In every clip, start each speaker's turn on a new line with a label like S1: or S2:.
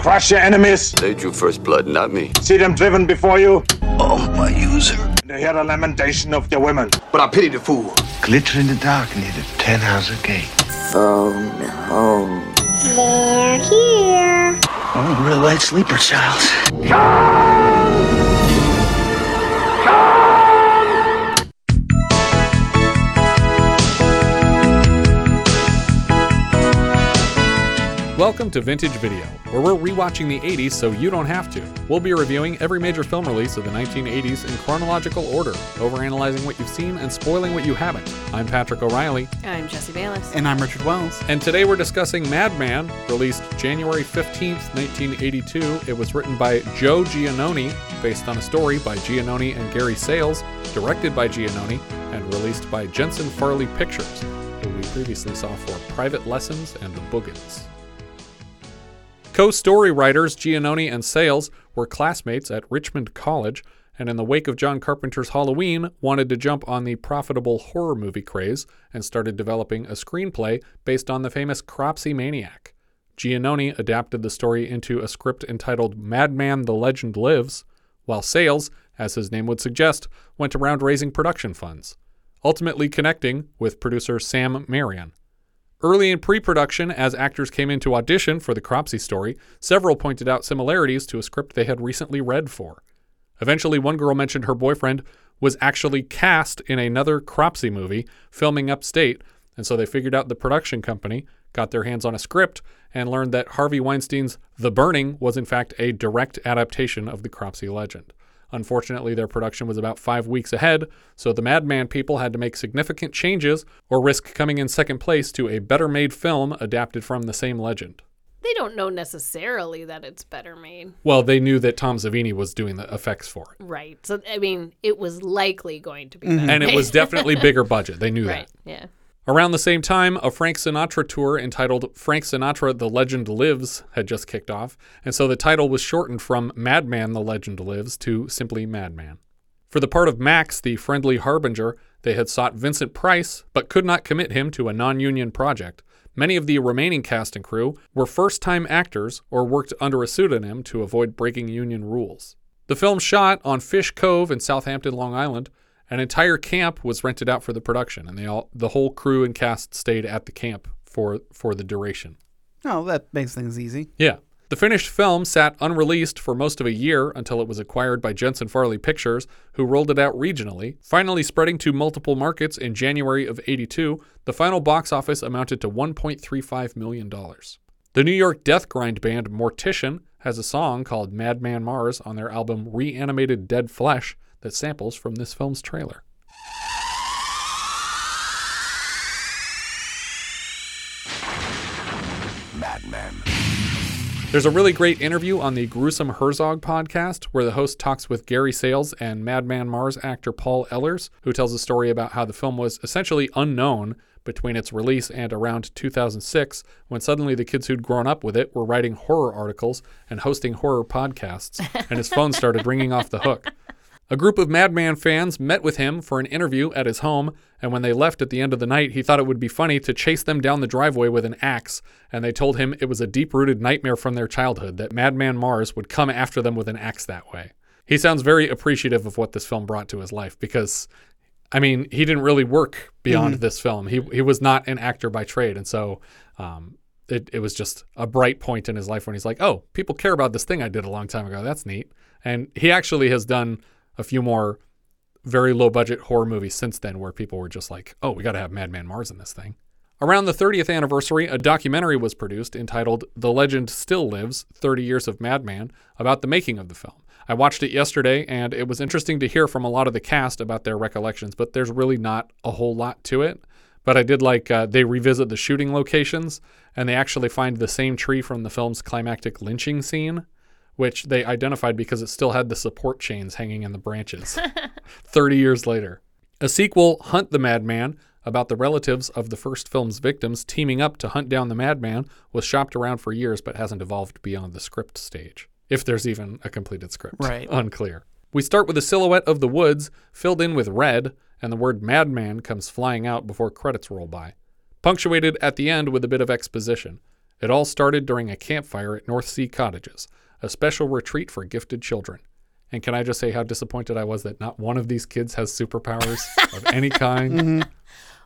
S1: crush your enemies.
S2: They drew first blood, not me.
S1: See them driven before you.
S2: Oh, my user.
S1: And hear the lamentation of the women.
S2: But I pity the fool.
S3: Glitter in the dark near the ten house gate.
S4: Phone home.
S5: They're here.
S3: Oh, real light sleeper, Charles.
S6: Welcome to Vintage Video, where we're rewatching the 80s so you don't have to. We'll be reviewing every major film release of the 1980s in chronological order, overanalyzing what you've seen and spoiling what you haven't. I'm Patrick O'Reilly,
S7: I'm Jesse Bayless.
S8: And I'm Richard Wells.
S6: and today we're discussing Madman, released January 15th, 1982. It was written by Joe Giannone, based on a story by Giannone and Gary Sales, directed by Giannone, and released by Jensen Farley Pictures, who we previously saw for Private Lessons and The Boogens. Co story writers Giannone and Sales were classmates at Richmond College, and in the wake of John Carpenter's Halloween, wanted to jump on the profitable horror movie craze and started developing a screenplay based on the famous Cropsy Maniac. Giannone adapted the story into a script entitled Madman the Legend Lives, while Sales, as his name would suggest, went around raising production funds, ultimately connecting with producer Sam Marion. Early in pre production, as actors came in to audition for the Cropsy story, several pointed out similarities to a script they had recently read for. Eventually, one girl mentioned her boyfriend was actually cast in another Cropsy movie, filming upstate, and so they figured out the production company, got their hands on a script, and learned that Harvey Weinstein's The Burning was in fact a direct adaptation of the Cropsy legend. Unfortunately, their production was about five weeks ahead, so the Madman people had to make significant changes or risk coming in second place to a better made film adapted from the same legend.
S7: They don't know necessarily that it's better made.
S6: Well, they knew that Tom Savini was doing the effects for it.
S7: Right. So, I mean, it was likely going to be better
S6: And it was definitely bigger budget. They knew that.
S7: right.
S6: that.
S7: Yeah.
S6: Around the same time, a Frank Sinatra tour entitled Frank Sinatra The Legend Lives had just kicked off, and so the title was shortened from Madman The Legend Lives to simply Madman. For the part of Max, the friendly harbinger, they had sought Vincent Price, but could not commit him to a non union project. Many of the remaining cast and crew were first time actors or worked under a pseudonym to avoid breaking union rules. The film shot on Fish Cove in Southampton, Long Island. An entire camp was rented out for the production, and they all the whole crew and cast stayed at the camp for for the duration.
S8: Oh, that makes things easy.
S6: Yeah. The finished film sat unreleased for most of a year until it was acquired by Jensen Farley Pictures, who rolled it out regionally, finally spreading to multiple markets in January of 82. The final box office amounted to $1.35 million. The New York death grind band Mortician has a song called Madman Mars on their album Reanimated Dead Flesh that samples from this film's trailer.
S2: Madman.
S6: There's a really great interview on the Gruesome Herzog podcast where the host talks with Gary Sales and Madman Marz actor Paul Ehlers, who tells a story about how the film was essentially unknown between its release and around 2006 when suddenly the kids who'd grown up with it were writing horror articles and hosting horror podcasts, and his phone started ringing off the hook. A group of Madman fans met with him for an interview at his home, and when they left at the end of the night, he thought it would be funny to chase them down the driveway with an axe, and they told him it was a deep rooted nightmare from their childhood that Madman Marz would come after them with an axe that way. He sounds very appreciative of what this film brought to his life because, I mean, he didn't really work beyond this film. He, he was not an actor by trade, and so um, it, it was just a bright point in his life when he's like, oh, people care about this thing I did a long time ago. That's neat. And he actually has done a few more very low budget horror movies since then where people were just like, oh, we got to have Madman Marz in this thing. Around the 30th anniversary, a documentary was produced entitled The Legend Still Lives 30 Years of Madman about the making of the film. I watched it yesterday and it was interesting to hear from a lot of the cast about their recollections, but there's really not a whole lot to it. But I did like uh, they revisit the shooting locations and they actually find the same tree from the film's climactic lynching scene which they identified because it still had the support chains hanging in the branches 30 years later. A sequel, Hunt the Madman, about the relatives of the first film's victims teaming up to hunt down the madman, was shopped around for years but hasn't evolved beyond the script stage. If there's even a completed script.
S8: Right.
S6: Unclear. We start with a silhouette of the woods filled in with red, and the word madman comes flying out before credits roll by, punctuated at the end with a bit of exposition. It all started during a campfire at North Sea Cottages, a special retreat for gifted children. And can I just say how disappointed I was that not one of these kids has superpowers of any kind? Mm-hmm.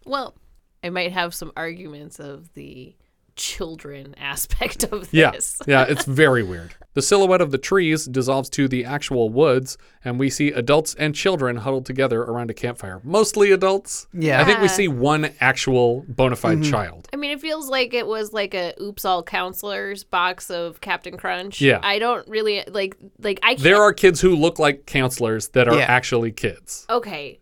S7: Well, I might have some arguments of the children aspect of
S6: Yeah,
S7: this.
S6: yeah, yeah, it's very weird. The silhouette of the trees dissolves to the actual woods, and we see adults and children huddled together around a campfire. Mostly adults.
S8: Yeah.
S6: I think we see one actual bona fide mm-hmm. child.
S7: I mean, it feels like it was like a oops all counselors box of Captain Crunch.
S6: Yeah.
S7: I don't really like like I can't
S6: There are kids who look like counselors that are
S8: Yeah.
S6: actually kids.
S7: Okay.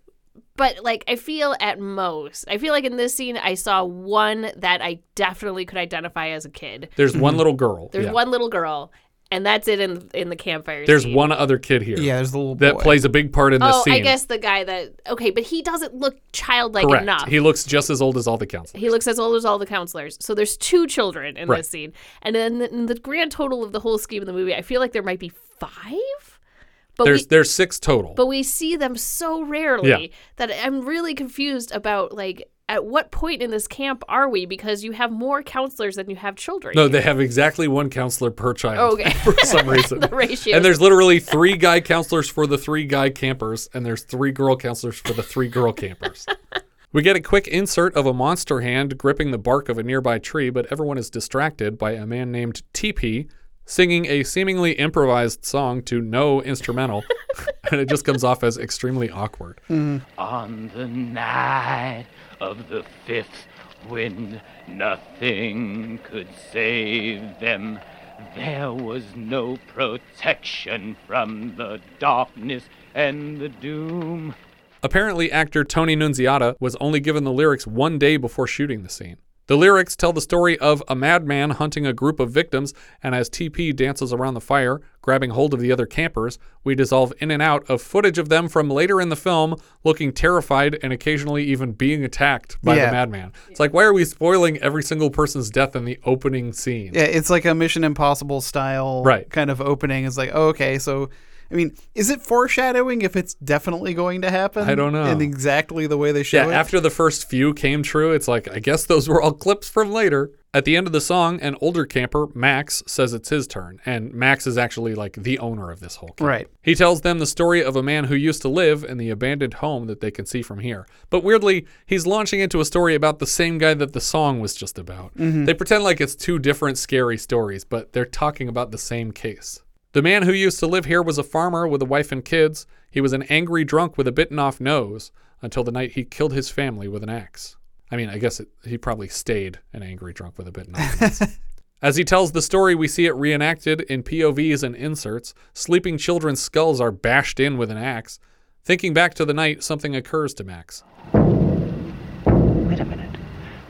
S7: But like I feel at most, I feel like in this scene I saw one that I definitely could identify as a kid.
S6: There's one mhm. little girl.
S7: There's
S6: yeah.
S7: one little girl, and that's it in in the campfire.
S6: There's
S7: scene.
S6: one other kid here.
S8: Yeah, there's the little boy.
S6: that
S8: boy.
S6: plays a big part in this
S7: Oh,
S6: scene.
S7: I guess the guy that okay, but he doesn't look childlike
S6: Correct.
S7: enough.
S6: He looks just as old as all the counselors.
S7: He looks as old as all the counselors. So there's two children in
S6: Right.
S7: this scene. And then the, in the grand total of the whole scheme of the movie, I feel like there might be five. But
S6: There's
S7: we,
S6: there's six total.
S7: but we see them so rarely
S6: Yeah.
S7: that I'm really confused about like at what point in this camp are we? Because you have more counselors than you have children.
S6: no, they have exactly one counselor per child.
S7: Oh, okay.
S6: for some reason.
S7: the ratio.
S6: And there's literally three guy counselors for the three guy campers, and there's three girl counselors for the three girl campers. We get a quick insert of a monster hand gripping the bark of a nearby tree, but everyone is distracted by a man named TP singing a seemingly improvised song to no instrumental, and it just comes off as extremely awkward. Mm-hmm.
S9: On the night of the fifth wind, nothing could save them. There was no protection from the darkness and the doom.
S6: Apparently, actor Tony Nunziata was only given the lyrics one day before shooting the scene. The lyrics tell the story of a madman hunting a group of victims, and as TP dances around the fire, grabbing hold of the other campers, we dissolve in and out of footage of them from later in the film looking terrified and occasionally even being attacked by
S8: Yeah.
S6: the madman. It's like, why are we spoiling every single person's death in the opening scene?
S8: Yeah, it's like a Mission Impossible style
S6: Right.
S8: kind of opening. It's like, oh, okay, so I mean, is it foreshadowing if it's definitely going to happen?
S6: I don't know.
S8: In exactly the way they show
S6: Yeah,
S8: it.
S6: after the first few came true, it's like, I guess those were all clips from later. At the end of the song, an older camper, Max, says it's his turn, and Max is actually like the owner of this whole camp.
S8: Right.
S6: He tells them the story of a man who used to live in the abandoned home that they can see from here. But weirdly, he's launching into a story about the same guy that the song was just about. Mm-hmm. They pretend like it's two different scary stories, but they're talking about the same case. The man who used to live here was a farmer with a wife and kids. He was an angry drunk with a bitten off nose until the night he killed his family with an axe. I mean, I guess it, he probably stayed an angry drunk with a bitten off nose. As he tells the story, we see it reenacted in POVs and inserts. Sleeping children's skulls are bashed in with an axe. Thinking back to the night, something occurs to Max.
S3: Wait a minute.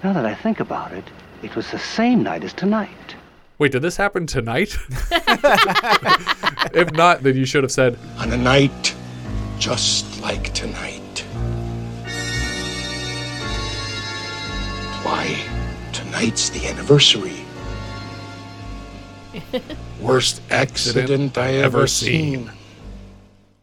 S3: Now that I think about it, it was the same night as tonight.
S6: Wait, did this happen tonight? if not, then you should have said,
S10: on a night just like tonight. Why, tonight's the anniversary. Worst accident I ever seen.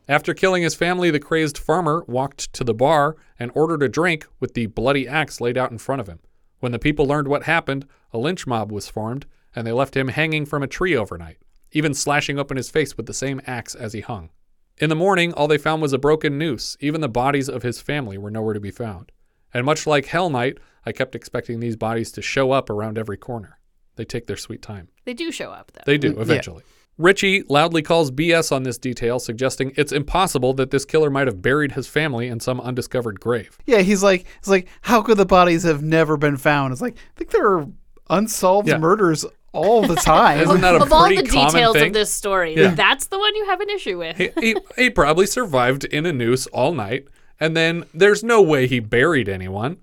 S6: After killing his family, the crazed farmer walked to the bar and ordered a drink with the bloody axe laid out in front of him. When the people learned what happened, a lynch mob was formed, and they left him hanging from a tree overnight, even slashing open his face with the same axe as he hung. In the morning, all they found was a broken noose. Even the bodies of his family were nowhere to be found. And much like Hell Night, I kept expecting these bodies to show up around every corner. They take their sweet time.
S7: they do show up though.
S6: They do, eventually. Richie loudly calls BS on this detail, suggesting it's impossible that this killer might have buried his family in some undiscovered grave.
S8: yeah, he's like, it's like, how could the bodies have never been found? It's like, I think there are unsolved
S6: Yeah.
S8: murders all the time.
S6: Isn't that a
S7: of all
S6: pretty
S7: the
S6: common
S7: details
S6: thing?
S7: of this story,
S6: Yeah.
S7: that's the one you have an issue with.
S6: He, he, he probably survived in a noose all night, and then there's no way he buried anyone.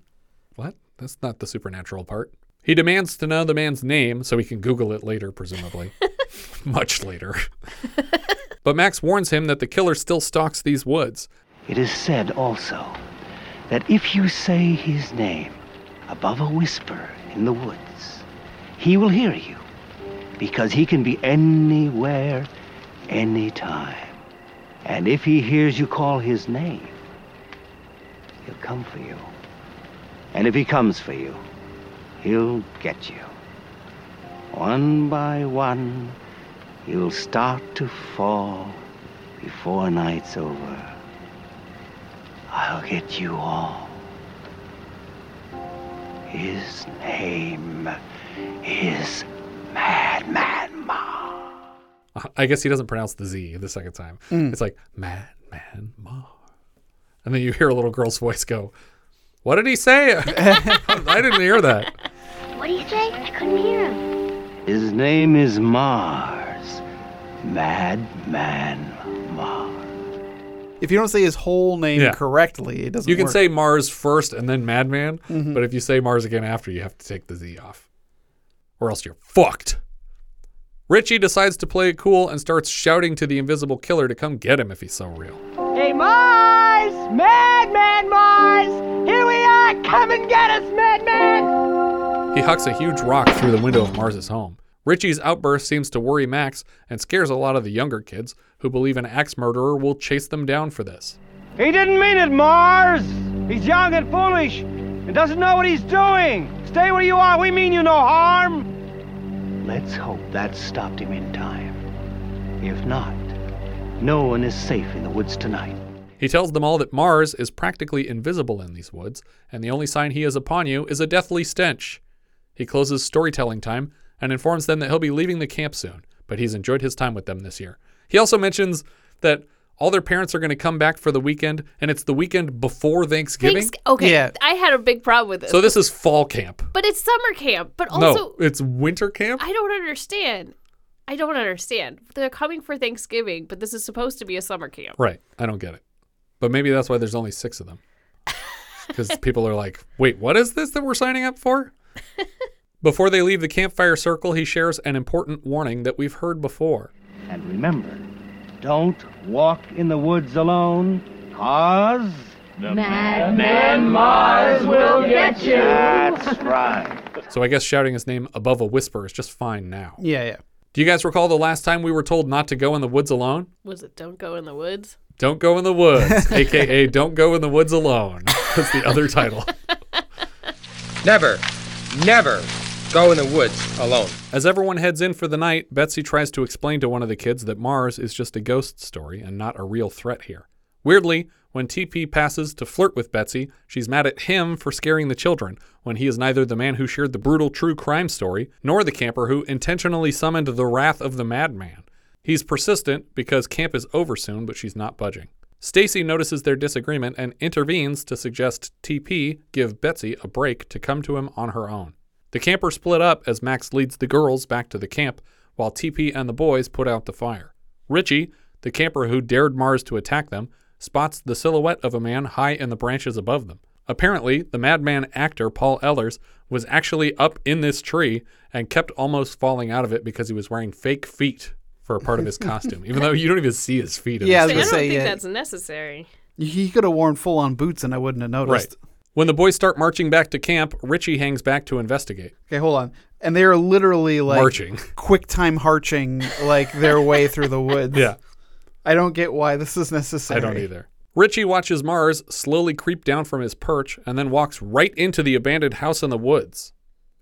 S6: What? That's not the supernatural part. He demands to know the man's name so he can Google it later, presumably. Much later. but Max warns him that the killer still stalks these woods.
S3: It is said also that if you say his name above a whisper in the woods, he will hear you because he can be anywhere, anytime. And if he hears you call his name, he'll come for you. And if he comes for you, he'll get you. one by one, you'll start to fall before night's over. I'll get you all. His name is Madman Ma.
S6: I guess he doesn't pronounce the Z the second time.
S8: Mm.
S6: It's like Madman Ma. And then you hear a little girl's voice go, What did he say? I didn't hear that.
S5: What did he say? I couldn't hear him.
S3: His name is Marz. Madman Marz.
S8: If you don't say his whole name
S6: Yeah.
S8: correctly, it doesn't
S6: You can
S8: work.
S6: say Marz first and then Madman,
S8: Mhm.
S6: but if you say Marz again after, you have to take the Z off. Or else you're fucked. Richie decides to play it cool and starts shouting to the invisible killer to come get him if he's so real.
S11: Hey, Marz! Madman Marz! Here we are! Come and get us, Madman!
S6: He hucks a huge rock through the window of Marz's home. Richie's outburst seems to worry Max and scares a lot of the younger kids who believe an axe murderer will chase them down for this.
S11: He didn't mean it, Marz! He's young and foolish and doesn't know what he's doing! Stay where you are, we mean you no harm!
S3: Let's hope that stopped him in time. If not, no one is safe in the woods tonight.
S6: He tells them all that Marz is practically invisible in these woods, and the only sign he is upon you is a deathly stench. He closes storytelling time and informs them that he'll be leaving the camp soon, but he's enjoyed his time with them this year. He also mentions that all their parents are going to come back for the weekend, and it's the weekend before Thanksgiving.
S7: Thanks. Okay, I had a big problem with this.
S6: So this is fall camp.
S7: But it's summer camp. But also,
S6: no, it's winter camp.
S7: I don't understand. I don't understand. They're coming for Thanksgiving, but this is supposed to be a summer camp.
S6: Right. I don't get it. But maybe that's why there's only six of them. Because people are like, wait, what is this that we're signing up for? Before they leave the campfire circle, he shares an important warning that we've heard before.
S3: And remember, don't walk in the woods alone, cause.
S11: The Madman Marz will get you!
S3: That's right.
S6: So I guess shouting his name above a whisper is just fine now.
S8: Yeah, yeah.
S6: Do you guys recall the last time we were told not to go in the woods alone?
S7: Was it Don't Go in the Woods?
S6: Don't go in the woods, aka Don't Go in the Woods Alone. That's the other title.
S12: Never, never go in the woods alone.
S6: As everyone heads in for the night, Betsy tries to explain to one of the kids that Marz is just a ghost story and not a real threat here. Weirdly, when TP passes to flirt with Betsy, she's mad at him for scaring the children, when he is neither the man who shared the brutal true crime story, nor the camper who intentionally summoned the wrath of the madman. He's persistent because camp is over soon, but she's not budging. Stacy notices their disagreement and intervenes to suggest TP give Betsy a break to come to him on her own. The campers split up as Max leads the girls back to the camp, while TP and the boys put out the fire. Richie, the camper who dared Marz to attack them, spots the silhouette of a man high in the branches above them. Apparently, the madman actor Paul Ehlers was actually up in this tree and kept almost falling out of it because he was wearing fake feet for a part of his costume, even though you don't even see his feet. in
S8: Yeah, I
S6: this
S8: was
S7: I
S8: gonna
S7: don't
S8: say,
S7: think
S8: yeah.
S7: that's necessary.
S8: He could have worn full on boots and I wouldn't have noticed.
S6: Right. When the boys start marching back to camp, Richie hangs back to investigate.
S8: Okay, hold on. And they are literally like
S6: Marching.
S8: quick time harching like their way through the woods.
S6: Yeah.
S8: I don't get why this is necessary.
S6: I don't either. Richie watches Marz slowly creep down from his perch and then walks right into the abandoned house in the woods.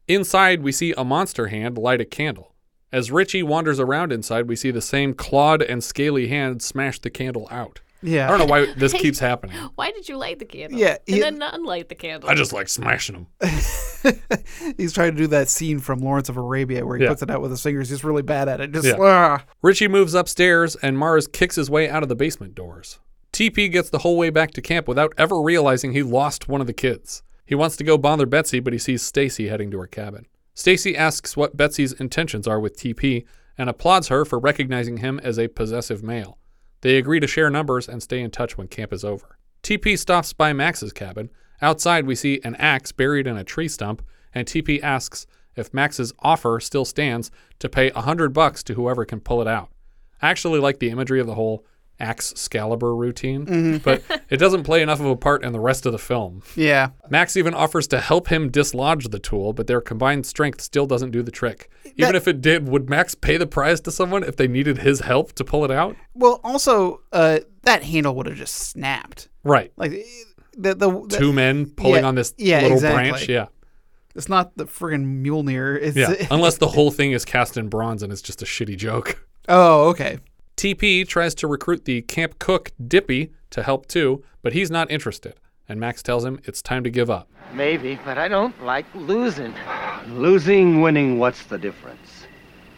S6: Inside, we see a monster hand light a candle. As Richie wanders around inside, we see the same clawed and scaly hand smash the candle out.
S8: Yeah.
S6: I don't know why this keeps happening.
S7: Why did you light the candle?
S8: Yeah,
S7: And then not unlight the candle.
S6: I just like smashing them.
S8: He's trying to do that scene from Lawrence of Arabia where he
S6: Yeah.
S8: puts it out with his fingers. He's really bad at it. Just
S6: Yeah.
S8: ah.
S6: Richie moves upstairs and Marz kicks his way out of the basement doors. TP gets the whole way back to camp without ever realizing he lost one of the kids. He wants to go bother Betsy, but he sees Stacy heading to her cabin. Stacy asks what Betsy's intentions are with TP and applauds her for recognizing him as a possessive male. They agree to share numbers and stay in touch when camp is over. TP stops by Max's cabin. Outside, we see an axe buried in a tree stump, and TP asks if Max's offer still stands to pay a hundred bucks to whoever can pull it out. I actually like the imagery of the whole axe Excalibur routine,
S8: Mhm.
S6: but it doesn't play enough of a part in the rest of the film.
S8: Yeah.
S6: Max even offers to help him dislodge the tool, but their combined strength still doesn't do the trick. Even
S8: That-
S6: if it did, would Max pay the prize to someone if they needed his help to pull it out?
S8: Well, also, uh, that handle would have just snapped.
S6: Right.
S8: Like the the, the
S6: Two men pulling
S8: yeah,
S6: on this
S8: yeah,
S6: little
S8: exactly.
S6: branch. Yeah.
S8: It's not the friggin' Mjolnir. It's
S6: Yeah, unless the whole thing is cast in bronze and it's just a shitty joke.
S8: oh, okay.
S6: TP tries to recruit the camp cook, Dippy, to help too, but he's not interested. And Max tells him it's time to give up.
S11: Maybe, but I don't like losing.
S3: Losing, winning, what's the difference?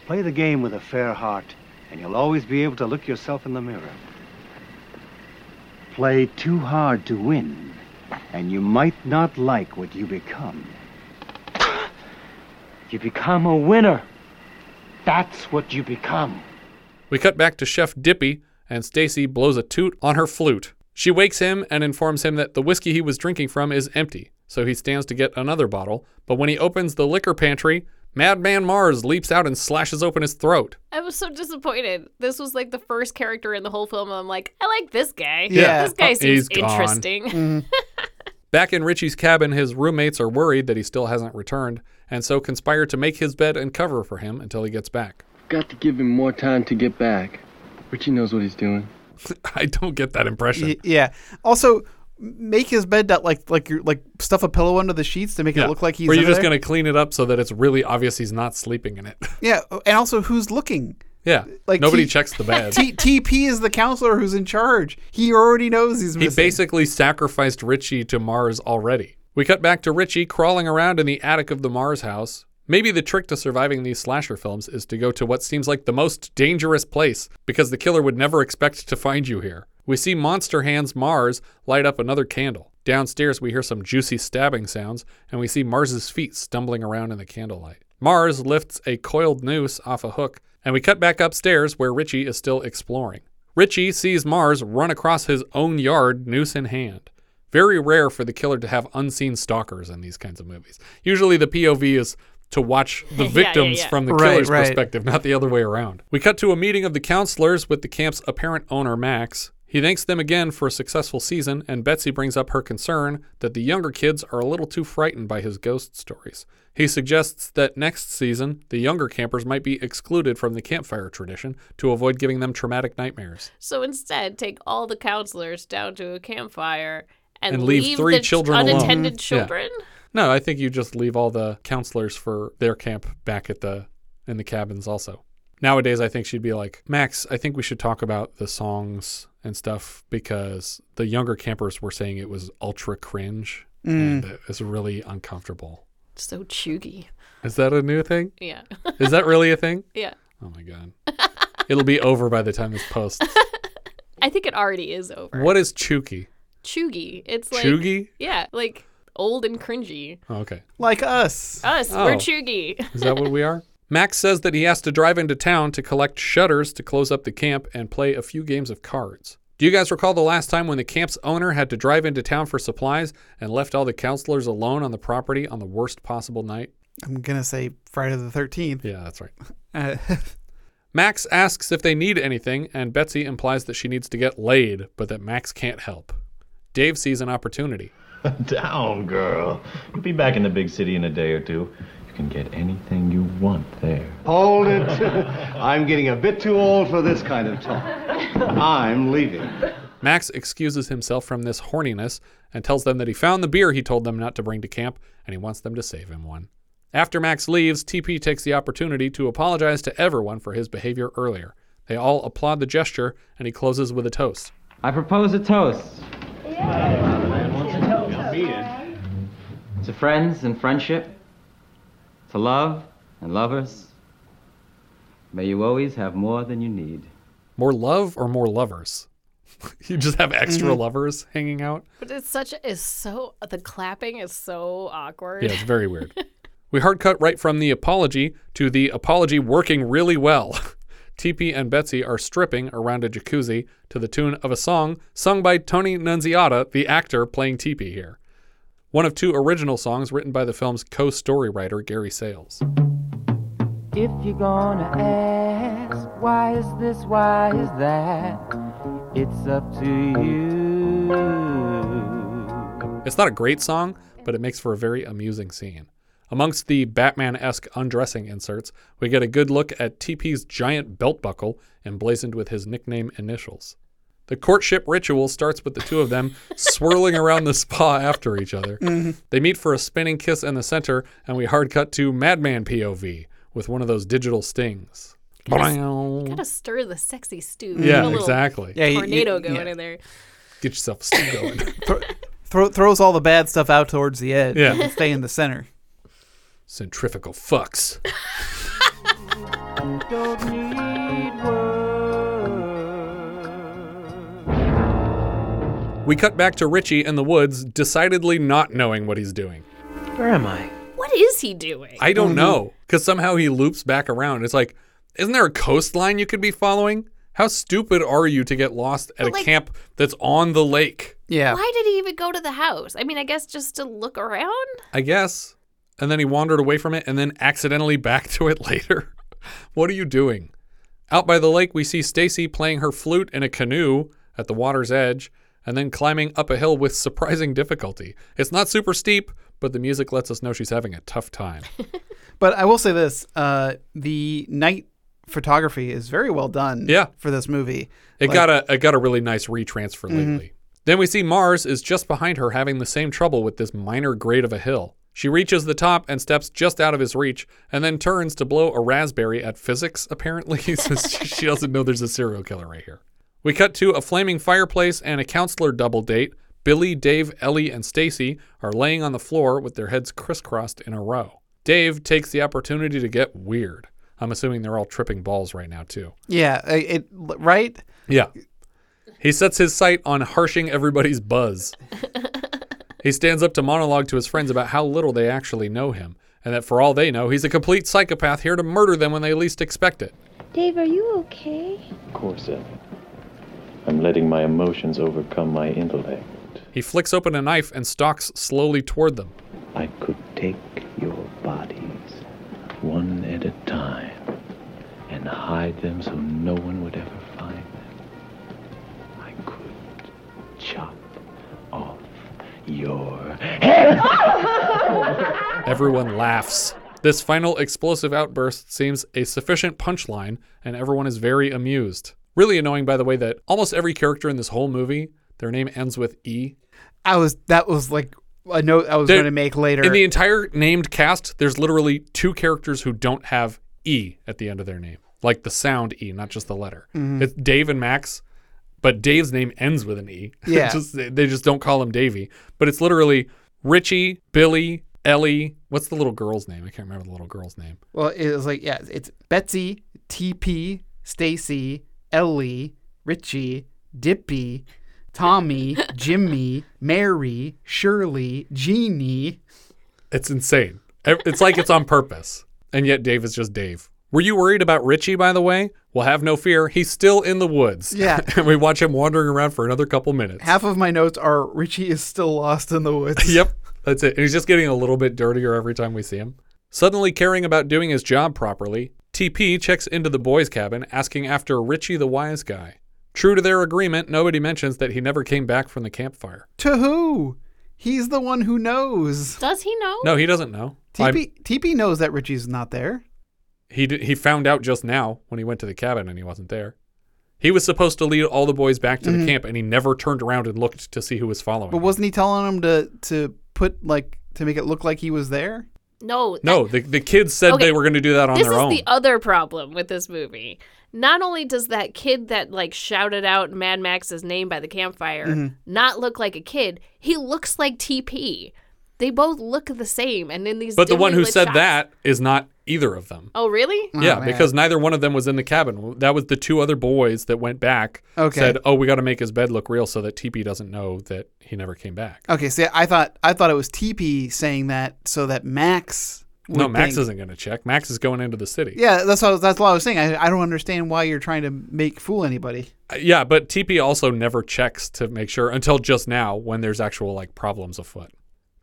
S3: Play the game with a fair heart, and you'll always be able to look yourself in the mirror. Play too hard to win, and you might not like what you become. You become a winner. That's what you become.
S6: We cut back to Chef Dippy, and Stacy blows a toot on her flute. She wakes him and informs him that the whiskey he was drinking from is empty, so he stands to get another bottle. But when he opens the liquor pantry, Madman Marz leaps out and slashes open his throat.
S7: I was so disappointed. This was like the first character in the whole film. I'm like, I like this guy.
S8: Yeah.
S7: This guy
S6: Oh,
S7: seems
S6: he's gone.
S7: interesting. Mm-hmm.
S6: Back in Richie's cabin, his roommates are worried that he still hasn't returned, and so conspire to make his bed and cover for him until he gets back.
S13: Got to give him more time to get back. Richie knows what he's doing.
S6: I don't get that impression.
S8: Y- yeah. Also, make his bed that like like you like stuff a pillow under the sheets to make
S6: Yeah.
S8: it look like he's.
S6: Or you're just
S8: there.
S6: going to clean it up so that it's really obvious he's not sleeping in it.
S8: Yeah, and also who's looking?
S6: yeah.
S8: Like
S6: Nobody
S8: T-
S6: checks the bed.
S8: T- TP is the counselor who's in charge. He already knows he's
S6: He basically sacrificed Richie to Marz already. We cut back to Richie crawling around in the attic of the Marz house. Maybe the trick to surviving these slasher films is to go to what seems like the most dangerous place because the killer would never expect to find you here. We see Monster Hands Marz light up another candle. Downstairs, we hear some juicy stabbing sounds, and we see Marz's feet stumbling around in the candlelight. Marz lifts a coiled noose off a hook, and we cut back upstairs where Richie is still exploring. Richie sees Marz run across his own yard, noose in hand. Very rare for the killer to have unseen stalkers in these kinds of movies. Usually the POV is to watch the
S7: Yeah, yeah,
S6: victims
S7: yeah.
S6: from the
S8: Right,
S6: killer's
S8: right.
S6: perspective, not the other way around. We cut to a meeting of the counselors with the camp's apparent owner, Max. He thanks them again for a successful season, and Betsy brings up her concern that the younger kids are a little too frightened by his ghost stories. He suggests that next season, the younger campers might be excluded from the campfire tradition to avoid giving them traumatic nightmares.
S7: so instead, take all the counselors down to a campfire and,
S6: And leave three
S7: the
S6: children alone.
S7: unattended
S6: Yeah.
S7: Children.
S6: No, I think you just leave all the counselors for their camp back at the in the cabins also. Nowadays I think she'd be like, "Max, I think we should talk about the songs and stuff because the younger campers were saying it was ultra cringe mm. and it was really uncomfortable."
S7: So cheugy.
S6: Is that a new thing?
S7: Yeah.
S6: Is that really a thing?
S7: yeah.
S6: Oh my god. It'll be over by the time this posts.
S7: I think it already is over.
S6: What is chooky?
S7: Cheugy. It's like
S6: Cheugy?
S7: Yeah, like old and cringy.
S6: Oh, okay.
S8: like us.
S7: Us,
S6: Oh.
S7: we're cheugy.
S6: Is that what we are? Max says that he has to drive into town to collect shutters to close up the camp and play a few games of cards. Do you guys recall the last time when the camp's owner had to drive into town for supplies and left all the counselors alone on the property on the worst possible night?
S8: I'm gonna say Friday the Thirteenth.
S6: Yeah, that's right.
S8: Uh,
S6: Max asks if they need anything, and Betsy implies that she needs to get laid, but that Max can't help. Dave sees an opportunity.
S14: Down, girl. You'll be back in the big city in a day or two. You can get anything you want there.
S15: Hold it. I'm getting a bit too old for this kind of talk. I'm leaving.
S6: Max excuses himself from this horniness and tells them that he found the beer he told them not to bring to camp and he wants them to save him one. After Max leaves, TP takes the opportunity to apologize to everyone for his behavior earlier. They all applaud the gesture and he closes with a toast.
S16: I propose a toast. To friends and friendship. To love and lovers. May you always have more than you need.
S6: More love or more lovers? you just have extra
S7: Mhm.
S6: lovers hanging out?
S7: But it's such a is so the clapping is so awkward.
S6: Yeah, it's very weird. we hard cut right from the apology to the apology working really well. TP and Betsy are stripping around a jacuzzi to the tune of a song sung by Tony Nunziata, the actor playing TP here. One of two original songs written by the film's co story writer, Gary Sales.
S17: If you're gonna ask, why is this, why is that? It's up to you.
S6: It's not a great song, but it makes for a very amusing scene. Amongst the Batman esque undressing inserts, we get a good look at TP's giant belt buckle emblazoned with his nickname initials. The courtship ritual starts with the two of them swirling around the spa after each other.
S8: Mhm.
S6: They meet for a spinning kiss in the center, and we hard cut to Madman POV with one of those digital stings.
S7: Gotta stir the sexy stew.
S6: Yeah,
S7: a
S6: exactly.
S8: Yeah, you- you-
S7: tornado going
S8: yeah.
S7: in there.
S6: Get yourself a stew going.
S8: Thro- throw, throws all the bad stuff out towards the edge.
S6: Yeah.
S8: and stay in the center.
S6: Centrifugal fucks. We cut back to Richie in the woods, decidedly not knowing what he's doing.
S3: Where am I?
S7: What is he doing?
S6: I don't know because somehow he loops back around. It's like, isn't there a coastline you could be following? How stupid are you to get lost at
S7: But,
S6: a
S7: like-
S6: camp that's on the lake?
S8: Yeah.
S7: Why did he even go to the house? I mean, I guess just to look around.
S6: I guess. And then he wandered away from it and then accidentally back to it later. what are you doing? Out by the lake, we see Stacy playing her flute in a canoe at the water's edge and then climbing up a hill with surprising difficulty. It's not super steep, but the music lets us know she's having a tough time.
S8: But I will say this: uh, the night photography is very well done.
S6: Yeah.
S8: for this movie,
S6: It
S8: Like-
S6: got a it got a really nice retransfer
S8: Mhm.
S6: lately. Then we see Marz is just behind her having the same trouble with this minor grade of a hill. She reaches the top and steps just out of his reach and then turns to blow a raspberry at physics, apparently, since she doesn't know there's a serial killer right here. We cut to a flaming fireplace and a counselor double date. Billy, Dave, Ellie, and Stacy are laying on the floor with their heads crisscrossed in a row. Dave takes the opportunity to get weird. I'm assuming they're all tripping balls right now, too.
S8: Yeah, uh, it right.
S6: Yeah. He sets his sight on harshing everybody's buzz. he stands up to monologue to his friends about how little they actually know him, and that for all they know, he's a complete psychopath here to murder them when they least expect it.
S5: Dave, are you okay?
S14: Of course, Ellie. I'm letting my emotions overcome my intellect.
S6: He flicks open a knife and stalks slowly toward them.
S14: I could take your bodies one at a time and hide them so no one would ever find them. I could chop off your head.
S6: Everyone laughs. This final explosive outburst seems a sufficient punchline, and everyone is very amused. Really annoying, by the way, that almost every character in this whole movie, their name ends with E.
S8: I was that was like a note I was going to make later.
S6: In the entire named cast, there's literally two characters who don't have E at the end of their name, like the sound E, not just the letter.
S8: Mhm.
S6: It's Dave and Max, but Dave's name ends with an E.
S8: Yeah.
S6: just, they just don't call him Davey. But it's literally Richie, Billy, Ellie. What's the little girl's name? I can't remember the little girl's name.
S8: well, it was like yeah, it's Betsy, TP, Stacy, Ellie, Richie, Dippy, Tommy, Jimmy, Mary, Shirley, Jeannie.
S6: It's insane. It's like it's on purpose. And yet Dave is just Dave. Were you worried about Richie, by the way? Well, have no fear. He's still in the woods.
S8: Yeah.
S6: and we watch him wandering around for another couple minutes.
S8: Half of my notes are Richie is still lost in the woods.
S6: yep, that's it. And he's just getting a little bit dirtier every time we see him. Suddenly caring about doing his job properly, TP checks into the boys' cabin asking after Richie the wise guy. True to their agreement, nobody mentions that he never came back from the campfire.
S8: To who? He's the one who knows.
S7: Does he know?
S6: No, he doesn't know.
S8: TP TP knows that Richie's not there.
S6: He d- he found out just now when he went to the cabin and he wasn't there. He was supposed to lead all the boys back to the
S8: Mhm.
S6: camp and he never turned around and looked to see who was following.
S8: But wasn't he telling him to to put like to make it look like he was there?
S7: No.
S6: no, the the kids said
S7: Okay,
S6: they were going to do that on their own.
S7: this
S6: their
S7: is
S6: own.
S7: the other problem with this movie. Not only does that kid that like shouted out Mad Max's name by the campfire
S6: Mhm.
S7: not look like a kid, he looks like TP. They both look the same, and in these.
S6: but the one who said
S7: shots-
S6: that is not either of them.
S7: Oh, really?
S6: yeah, because neither one of them was in the cabin. That was the two other boys that went back.
S8: Okay.
S6: Said, "Oh, we got to make his bed look real so that TP doesn't know that he never came back."
S8: Okay, see, I thought I thought it was TP saying that so that Max.
S6: No, Max
S8: think-
S6: isn't going to check. Max is going into the city.
S8: Yeah, that's what that's what I was saying. I, I don't understand why you're trying to make fool anybody.
S6: Uh, Yeah, but TP also never checks to make sure until just now when there's actual like problems afoot.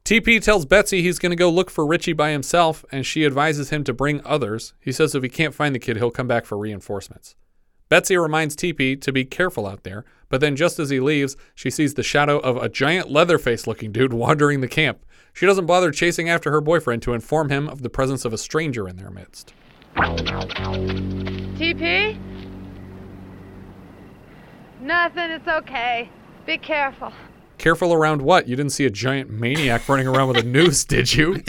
S6: TP tells Betsy he's going to go look for Richie by himself, and she advises him to bring others. He says if he can't find the kid, he'll come back for reinforcements. Betsy reminds TP to be careful out there, but then just as he leaves, she sees the shadow of a giant Leatherface looking dude wandering the camp. She doesn't bother chasing after her boyfriend to inform him of the presence of a stranger in their midst.
S18: TP? Nothing, it's okay. Be careful.
S6: Careful around what? You didn't see a giant maniac running around with a noose, did you?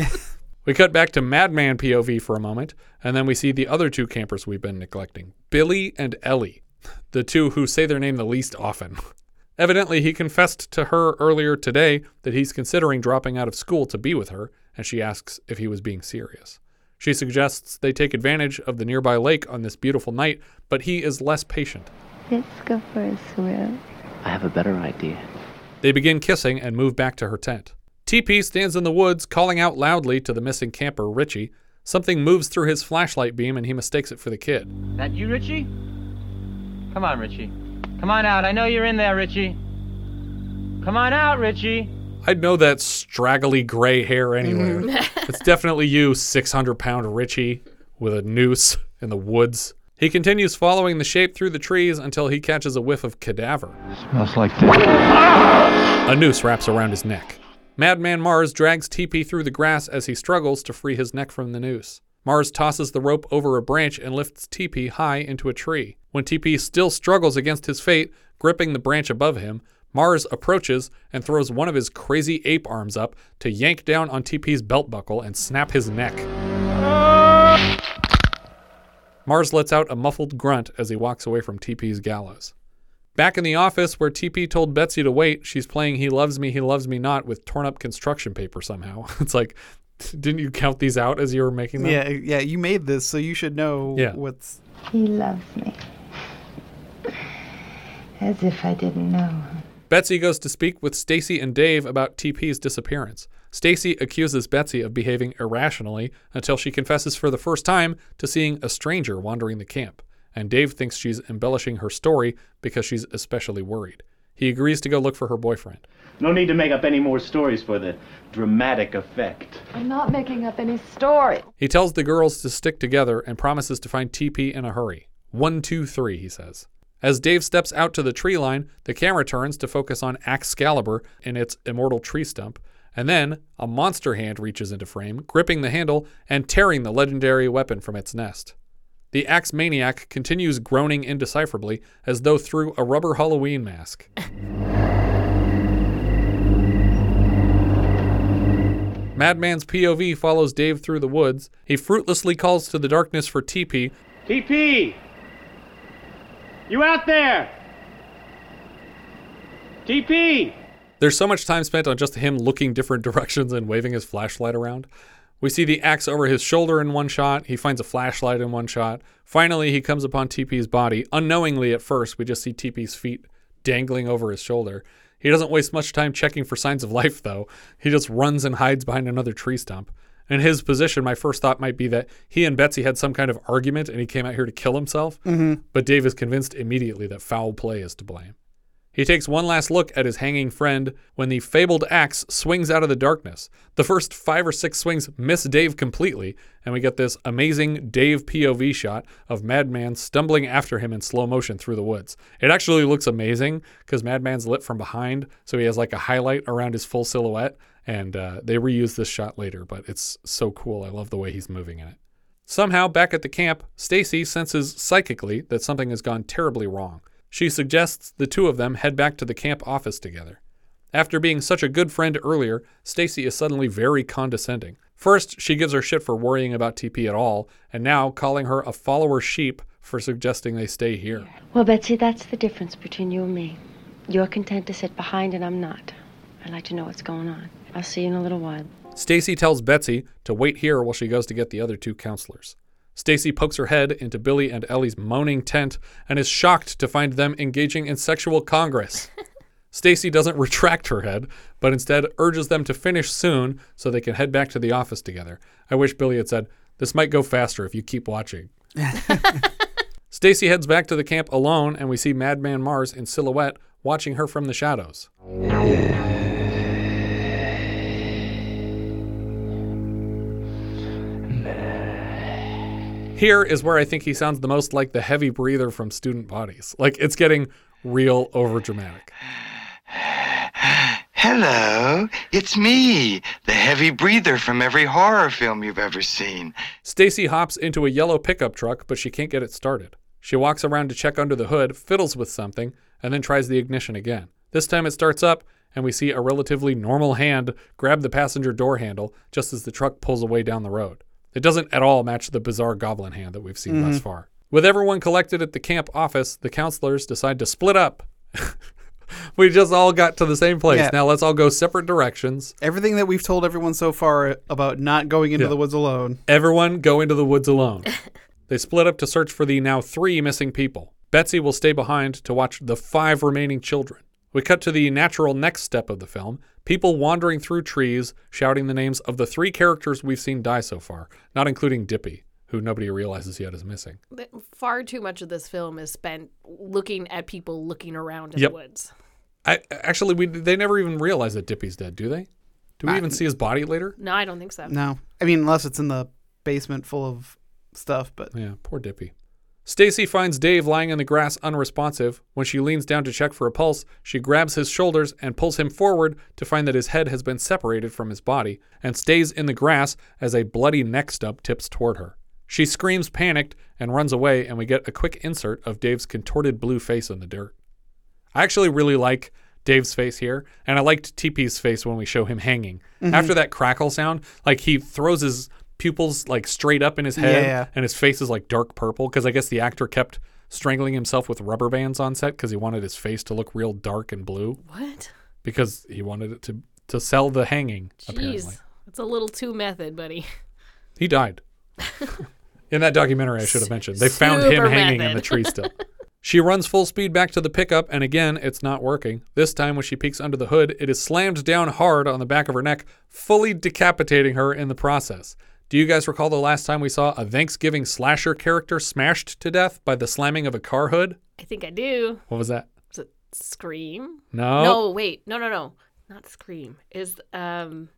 S6: We cut back to Madman POV for a moment, and then we see the other two campers we've been neglecting Billy and Ellie, the two who say their name the least often. Evidently, he confessed to her earlier today that he's considering dropping out of school to be with her, and she asks if he was being serious. She suggests they take advantage of the nearby lake on this beautiful night, but he is less patient.
S5: Let's go for a swim.
S3: I have a better idea.
S6: They begin kissing and move back to her tent. TP stands in the woods, calling out loudly to the missing camper, Richie. Something moves through his flashlight beam and he mistakes it for the kid.
S9: That you, Richie? Come on, Richie. Come on out. I know you're in there, Richie. Come on out, Richie.
S6: I'd know that straggly gray hair anywhere. Mm. it's definitely you, 600 pound Richie, with a noose in the woods. He continues following the shape through the trees until he catches a whiff of cadaver.
S14: Smells like this.
S6: A noose wraps around his neck. Madman Marz drags TP through the grass as he struggles to free his neck from the noose. Marz tosses the rope over a branch and lifts TP high into a tree. When TP still struggles against his fate, gripping the branch above him, Marz approaches and throws one of his crazy ape arms up to yank down on TP's belt buckle and snap his neck. Marz lets out a muffled grunt as he walks away from TP's gallows. Back in the office where TP told Betsy to wait, she's playing He Loves Me, He Loves Me Not with torn up construction paper somehow. It's like, didn't you count these out as you were making them?
S8: Yeah, yeah, you made this, so you should know
S6: Yeah.
S8: what's.
S5: He loves me. As if I didn't know.
S6: Betsy goes to speak with Stacy and Dave about TP's disappearance. Stacy accuses Betsy of behaving irrationally until she confesses for the first time to seeing a stranger wandering the camp, and Dave thinks she's embellishing her story because she's especially worried. He agrees to go look for her boyfriend.
S19: No need to make up any more stories for the dramatic effect.
S18: I'm not making up any story.
S6: He tells the girls to stick together and promises to find TP in a hurry. One, two, three, he says. As Dave steps out to the tree line, the camera turns to focus on Excalibur in its immortal tree stump, and then a monster hand reaches into frame, gripping the handle and tearing the legendary weapon from its nest. The axe maniac continues groaning indecipherably as though through a rubber Halloween mask. Madman's POV follows Dave through the woods. He fruitlessly calls to the darkness for TP,
S19: TP! You out there? TP!
S6: There's so much time spent on just him looking different directions and waving his flashlight around. We see the axe over his shoulder in one shot. He finds a flashlight in one shot. Finally, he comes upon TP's body. Unknowingly at first, we just see TP's feet dangling over his shoulder. He doesn't waste much time checking for signs of life, though. He just runs and hides behind another tree stump. In his position, my first thought might be that he and Betsy had some kind of argument and he came out here to kill himself.
S8: Mhm.
S6: But Dave is convinced immediately that foul play is to blame. He takes one last look at his hanging friend when the fabled axe swings out of the darkness. The first five or six swings miss Dave completely, and we get this amazing Dave POV shot of Madman stumbling after him in slow motion through the woods. It actually looks amazing because Madman's lit from behind, so he has like a highlight around his full silhouette, and uh, they reuse this shot later, but it's so cool. I love the way he's moving in it. Somehow, back at the camp, Stacy senses psychically that something has gone terribly wrong. She suggests the two of them head back to the camp office together. After being such a good friend earlier, Stacy is suddenly very condescending. First, she gives her shit for worrying about TP at all, and now calling her a follower sheep for suggesting they stay here.
S20: Well, Betsy, that's the difference between you and me. You're content to sit behind, and I'm not. I'd like to know what's going on. I'll see you in a little while.
S6: Stacy tells Betsy to wait here while she goes to get the other two counselors. Stacy pokes her head into Billy and Ellie's moaning tent and is shocked to find them engaging in sexual congress. Stacy doesn't retract her head, but instead urges them to finish soon so they can head back to the office together. I wish Billy had said, "This might go faster if you keep watching." Stacy heads back to the camp alone and we see Madman Marz in silhouette watching her from the shadows. Here is where I think he sounds the most like the heavy breather from Student Bodies. Like it's getting real over dramatic.
S21: Hello, it's me, the heavy breather from every horror film you've ever seen.
S6: Stacy hops into a yellow pickup truck, but she can't get it started. She walks around to check under the hood, fiddles with something, and then tries the ignition again. This time it starts up, and we see a relatively normal hand grab the passenger door handle just as the truck pulls away down the road. It doesn't at all match the bizarre goblin hand that we've seen thus
S8: Mhm.
S6: far. With everyone collected at the camp office, the counselors decide to split up. we just all got to the same place.
S8: Yeah.
S6: Now let's all go separate directions.
S8: Everything that we've told everyone so far about not going into
S6: Yeah.
S8: the woods alone.
S6: Everyone go into the woods alone. they split up to search for the now three missing people. Betsy will stay behind to watch the five remaining children. We cut to the natural next step of the film people wandering through trees, shouting the names of the three characters we've seen die so far, not including Dippy, who nobody realizes yet is missing.
S7: Far too much of this film is spent looking at people looking around in
S6: Yep.
S7: the woods.
S6: I actually we they never even realize that Dippy's dead, do they? Do we even see his body later?
S7: No, I don't think so.
S8: No. I mean, unless it's in the basement full of stuff, but
S6: Yeah, poor Dippy. Stacy finds Dave lying in the grass unresponsive. When she leans down to check for a pulse, she grabs his shoulders and pulls him forward to find that his head has been separated from his body and stays in the grass as a bloody neck stub tips toward her. She screams panicked and runs away, and we get a quick insert of Dave's contorted blue face in the dirt. I actually really like Dave's face here, and I liked TP's face when we show him hanging.
S8: Mhm.
S6: After that crackle sound, like he throws his pupils like straight up in his head,
S8: Yeah.
S6: and his face is like dark purple because I guess the actor kept strangling himself with rubber bands on set because he wanted his face to look real dark and blue
S7: What?
S6: because he wanted it to to sell the hanging. Apparently,
S7: Jeez. It's a little too method, buddy.
S6: he died. In that documentary, I should have mentioned. They found him
S7: Super
S6: hanging in the tree still. She runs full speed back to the pickup, and again, it's not working. This time, when she peeks under the hood, it is slammed down hard on the back of her neck, fully decapitating her in the process. Do you guys recall the last time we saw a Thanksgiving slasher character smashed to death by the slamming of a car hood?
S7: I think I do.
S6: What was that?
S7: Is it Scream?
S6: No.
S7: No, wait. No, no, no. Not Scream. Is um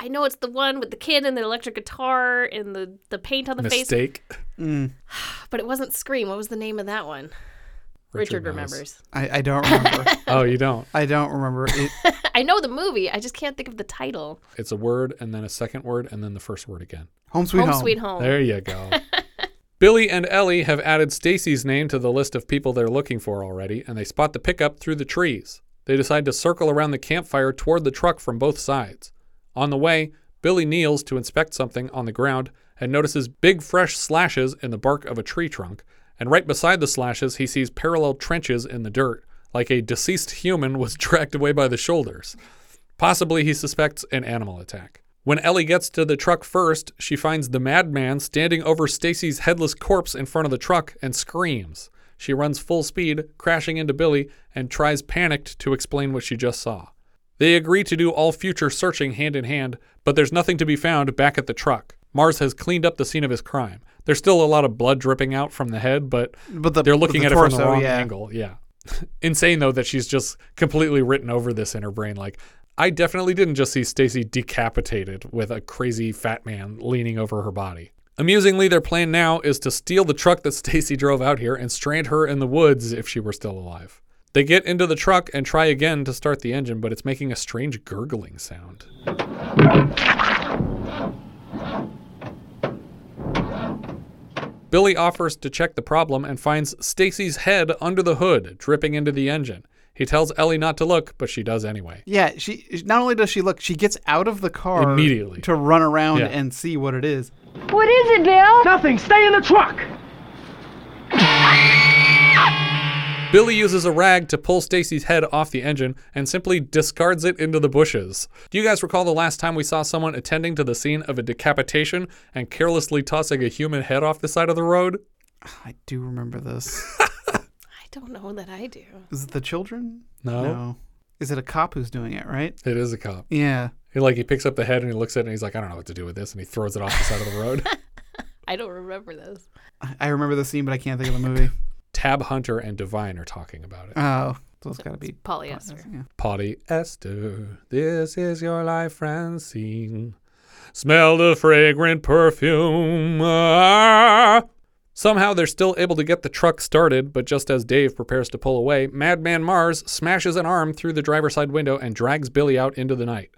S7: I know it's the one with the kid and the electric guitar and the the paint on the face.
S6: Mistake.
S8: Mm.
S7: face. But it wasn't Scream. What was the name of that one?
S6: Richard
S7: Richard, remembers.
S8: I, I don't remember.
S6: Oh, you don't?
S8: I don't remember. It,
S7: I know the movie. I just can't think of the title.
S6: It's a word, and then a second word, and then the first word again.
S8: Home Sweet
S7: Home
S8: Home.
S7: Sweet Home.
S6: There you go. Billy and Ellie have added Stacy's name to the list of people they're looking for already, and they spot the pickup through the trees. They decide to circle around the campfire toward the truck from both sides. On the way, Billy kneels to inspect something on the ground and notices big fresh slashes in the bark of a tree trunk. And right beside the slashes, he sees parallel trenches in the dirt, like a deceased human was dragged away by the shoulders. Possibly he suspects an animal attack. When Ellie gets to the truck first, she finds the madman standing over Stacy's headless corpse in front of the truck and screams. She runs full speed, crashing into Billy, and tries panicked to explain what she just saw. They agree to do all future searching hand in hand, but there's nothing to be found back at the truck. Marz has cleaned up the scene of his crime. There's still a lot of blood dripping out from the head, but,
S8: But the-
S6: they're looking
S8: the
S6: at it from the
S8: torso,
S6: wrong
S8: yeah.
S6: angle. Yeah. Insane though that she's just completely written over this in her brain. Like, I definitely didn't just see Stacy decapitated with a crazy fat man leaning over her body. Amusingly, their plan now is to steal the truck that Stacy drove out here and strand her in the woods if she were still alive. They get into the truck and try again to start the engine, but it's making a strange gurgling sound. Billy offers to check the problem and finds Stacy's head under the hood, dripping into the engine. He tells Ellie not to look, but she does anyway.
S8: yeah, she not only does she look, she gets out of the car
S6: Immediately.
S8: to run around
S6: Yeah.
S8: and see what it is.
S18: What is it, Bill?
S11: Nothing. Stay in the truck.
S6: Billy uses a rag to pull Stacy's head off the engine and simply discards it into the bushes. Do you guys recall the last time we saw someone attending to the scene of a decapitation and carelessly tossing a human head off the side of the road?
S8: I do remember this.
S7: I don't know that I do.
S8: is it the children?
S6: No. No.
S8: Is it a cop who's doing it, right?
S6: It is a cop.
S8: Yeah.
S6: He like he picks up the head and he looks at it and he's like, I don't know what to do with this, and he throws it off the side of the road.
S7: I don't remember this.
S8: I- I remember the scene, but I can't think of the movie.
S6: Tab Hunter and Divine are talking about it.
S8: Oh, those gotta be
S7: Polyester.
S8: Yeah.
S6: Potty Esther, this is your life, Francine. Smell the fragrant perfume. Ah. Somehow they're still able to get the truck started, but just as Dave prepares to pull away, Madman Marz smashes an arm through the driver's side window and drags Billy out into the night.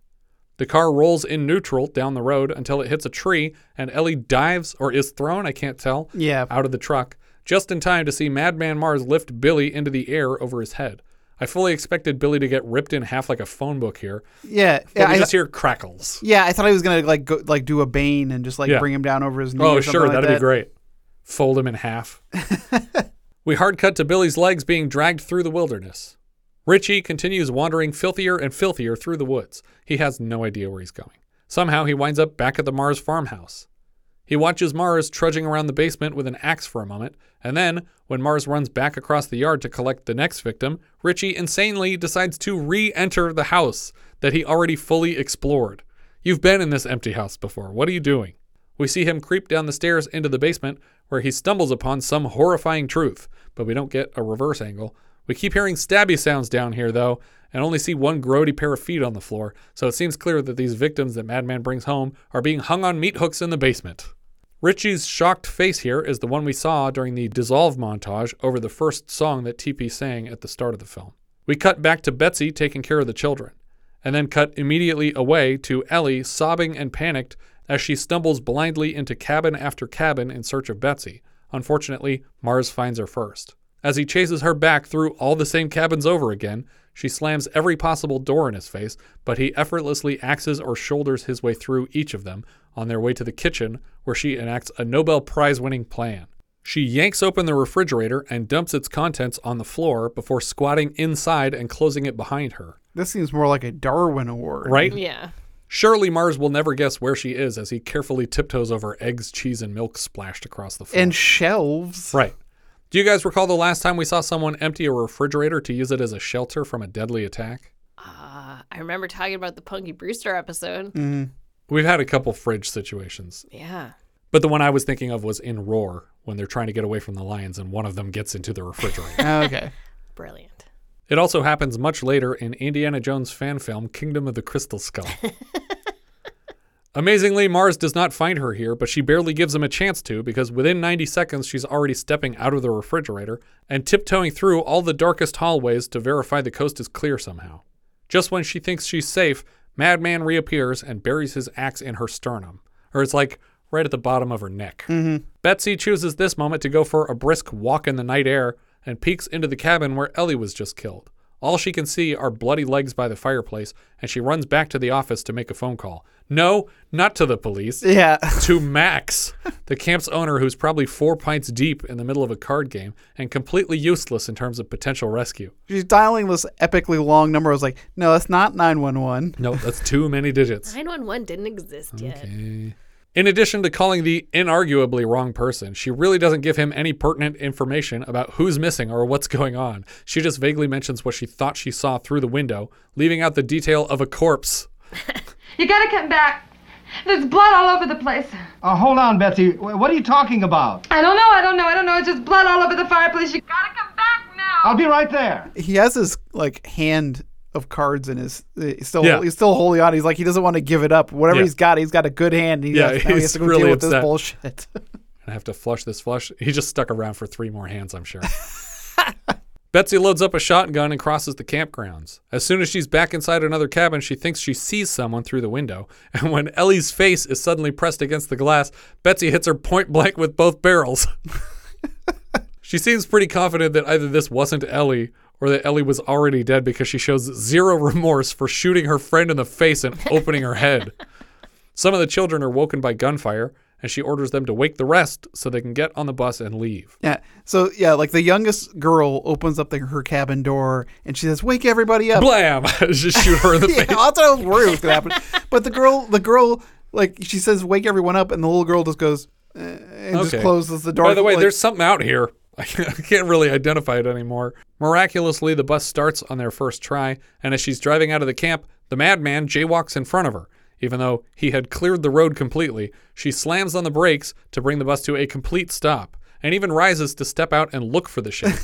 S6: The car rolls in neutral down the road until it hits a tree, and Ellie dives or is thrown, I can't tell,
S8: Yeah.
S6: out of the truck, just in time to see Madman Marz lift Billy into the air over his head. I fully expected Billy to get ripped in half like a phone book here.
S8: Yeah, yeah,
S6: we
S8: I-
S6: just hear crackles.
S8: Yeah, I thought he was gonna like go, like do a Bane and just like
S6: Yeah.
S8: bring him down over his knee.
S6: Oh, sure,
S8: like
S6: that'd
S8: that.
S6: be great. Fold him in half. we hard cut to Billy's legs being dragged through the wilderness. Richie continues wandering filthier and filthier through the woods. He has no idea where he's going. Somehow he winds up back at the Marz farmhouse. He watches Marz trudging around the basement with an axe for a moment, and then, when Marz runs back across the yard to collect the next victim, Richie insanely decides to re enter the house that he already fully explored. You've been in this empty house before. What are you doing? We see him creep down the stairs into the basement, where he stumbles upon some horrifying truth, but we don't get a reverse angle. We keep hearing stabby sounds down here, though, and only see one grody pair of feet on the floor, so it seems clear that these victims that Madman brings home are being hung on meat hooks in the basement. Richie's shocked face here is the one we saw during the Dissolve montage over the first song that TP sang at the start of the film. We cut back to Betsy taking care of the children, and then cut immediately away to Ellie sobbing and panicked as she stumbles blindly into cabin after cabin in search of Betsy. Unfortunately, Marz finds her first. As he chases her back through all the same cabins over again, she slams every possible door in his face, but he effortlessly axes or shoulders his way through each of them on their way to the kitchen, where she enacts a Nobel Prize winning plan. She yanks open the refrigerator and dumps its contents on the floor before squatting inside and closing it behind her.
S8: This seems more like a Darwin Award,
S6: Right?
S7: Yeah.
S6: Surely Marz will never guess where she is as he carefully tiptoes over eggs, cheese, and milk splashed across the floor.
S8: And shelves.
S6: Right. Do you guys recall the last time we saw someone empty a refrigerator to use it as a shelter from a deadly attack?
S7: Uh, I remember talking about the Punky Brewster episode.
S8: Mm.
S6: We've had a couple fridge situations.
S7: Yeah.
S6: But the one I was thinking of was in Roar when they're trying to get away from the lions and one of them gets into the refrigerator.
S8: okay.
S7: Brilliant.
S6: It also happens much later in Indiana Jones fan film Kingdom of the Crystal Skull. Amazingly, Marz does not find her here, but she barely gives him a chance to because within 90 seconds she's already stepping out of the refrigerator and tiptoeing through all the darkest hallways to verify the coast is clear somehow. Just when she thinks she's safe, Madman reappears and buries his axe in her sternum, or it's like right at the bottom of her neck.
S8: Mhm.
S6: Betsy chooses this moment to go for a brisk walk in the night air and peeks into the cabin where Ellie was just killed. All she can see are bloody legs by the fireplace, and she runs back to the office to make a phone call. No, not to the police.
S8: Yeah.
S6: to Max, the camp's owner who's probably four pints deep in the middle of a card game and completely useless in terms of potential rescue.
S8: She's dialing this epically long number. I was like, no, that's not 911.
S6: No, that's too many digits.
S7: 911 didn't exist yet.
S6: In addition to calling the inarguably wrong person, she really doesn't give him any pertinent information about who's missing or what's going on. She just vaguely mentions what she thought she saw through the window, leaving out the detail of a corpse.
S18: You gotta come back. There's blood all over the place.
S11: Uh, hold on, Betsy. What are you talking about?
S18: I don't know, I don't know, I don't know. It's just blood all over the fireplace. You gotta come back now.
S11: I'll be right there.
S8: He has his like hand of cards in his. He's still
S6: Yeah.
S8: he's still holding on. He's like he doesn't want to give it up. Whatever
S6: Yeah.
S8: he's got, he's got a good hand. And he
S6: Yeah,
S8: has, now he
S6: he's
S8: has to go
S6: really
S8: deal with this
S6: upset.
S8: bullshit.
S6: I have to flush this flush. He just stuck around for three more hands, I'm sure. Betsy loads up a shotgun and crosses the campgrounds. As soon as she's back inside another cabin, she thinks she sees someone through the window. And when Ellie's face is suddenly pressed against the glass, Betsy hits her point blank with both barrels. she seems pretty confident that either this wasn't Ellie or that Ellie was already dead because she shows zero remorse for shooting her friend in the face and opening her head. Some of the children are woken by gunfire, and she orders them to wake the rest so they can get on the bus and leave.
S8: Yeah. So yeah, like the youngest girl opens up the, her cabin door and she says, "Wake everybody up!"
S6: Blam! Just shoot her in the
S8: yeah,
S6: face.
S8: that's what I was worried was gonna happen. But the girl, the girl, like she says, "Wake everyone up," and the little girl just goes eh, and just closes the door.
S6: By the way,
S8: like-
S6: there's something out here. I can't really identify it anymore. Miraculously, the bus starts on their first try, and as she's driving out of the camp, the madman jaywalks in front of her. Even though he had cleared the road completely, she slams on the brakes to bring the bus to a complete stop, and even rises to step out and look for the shape.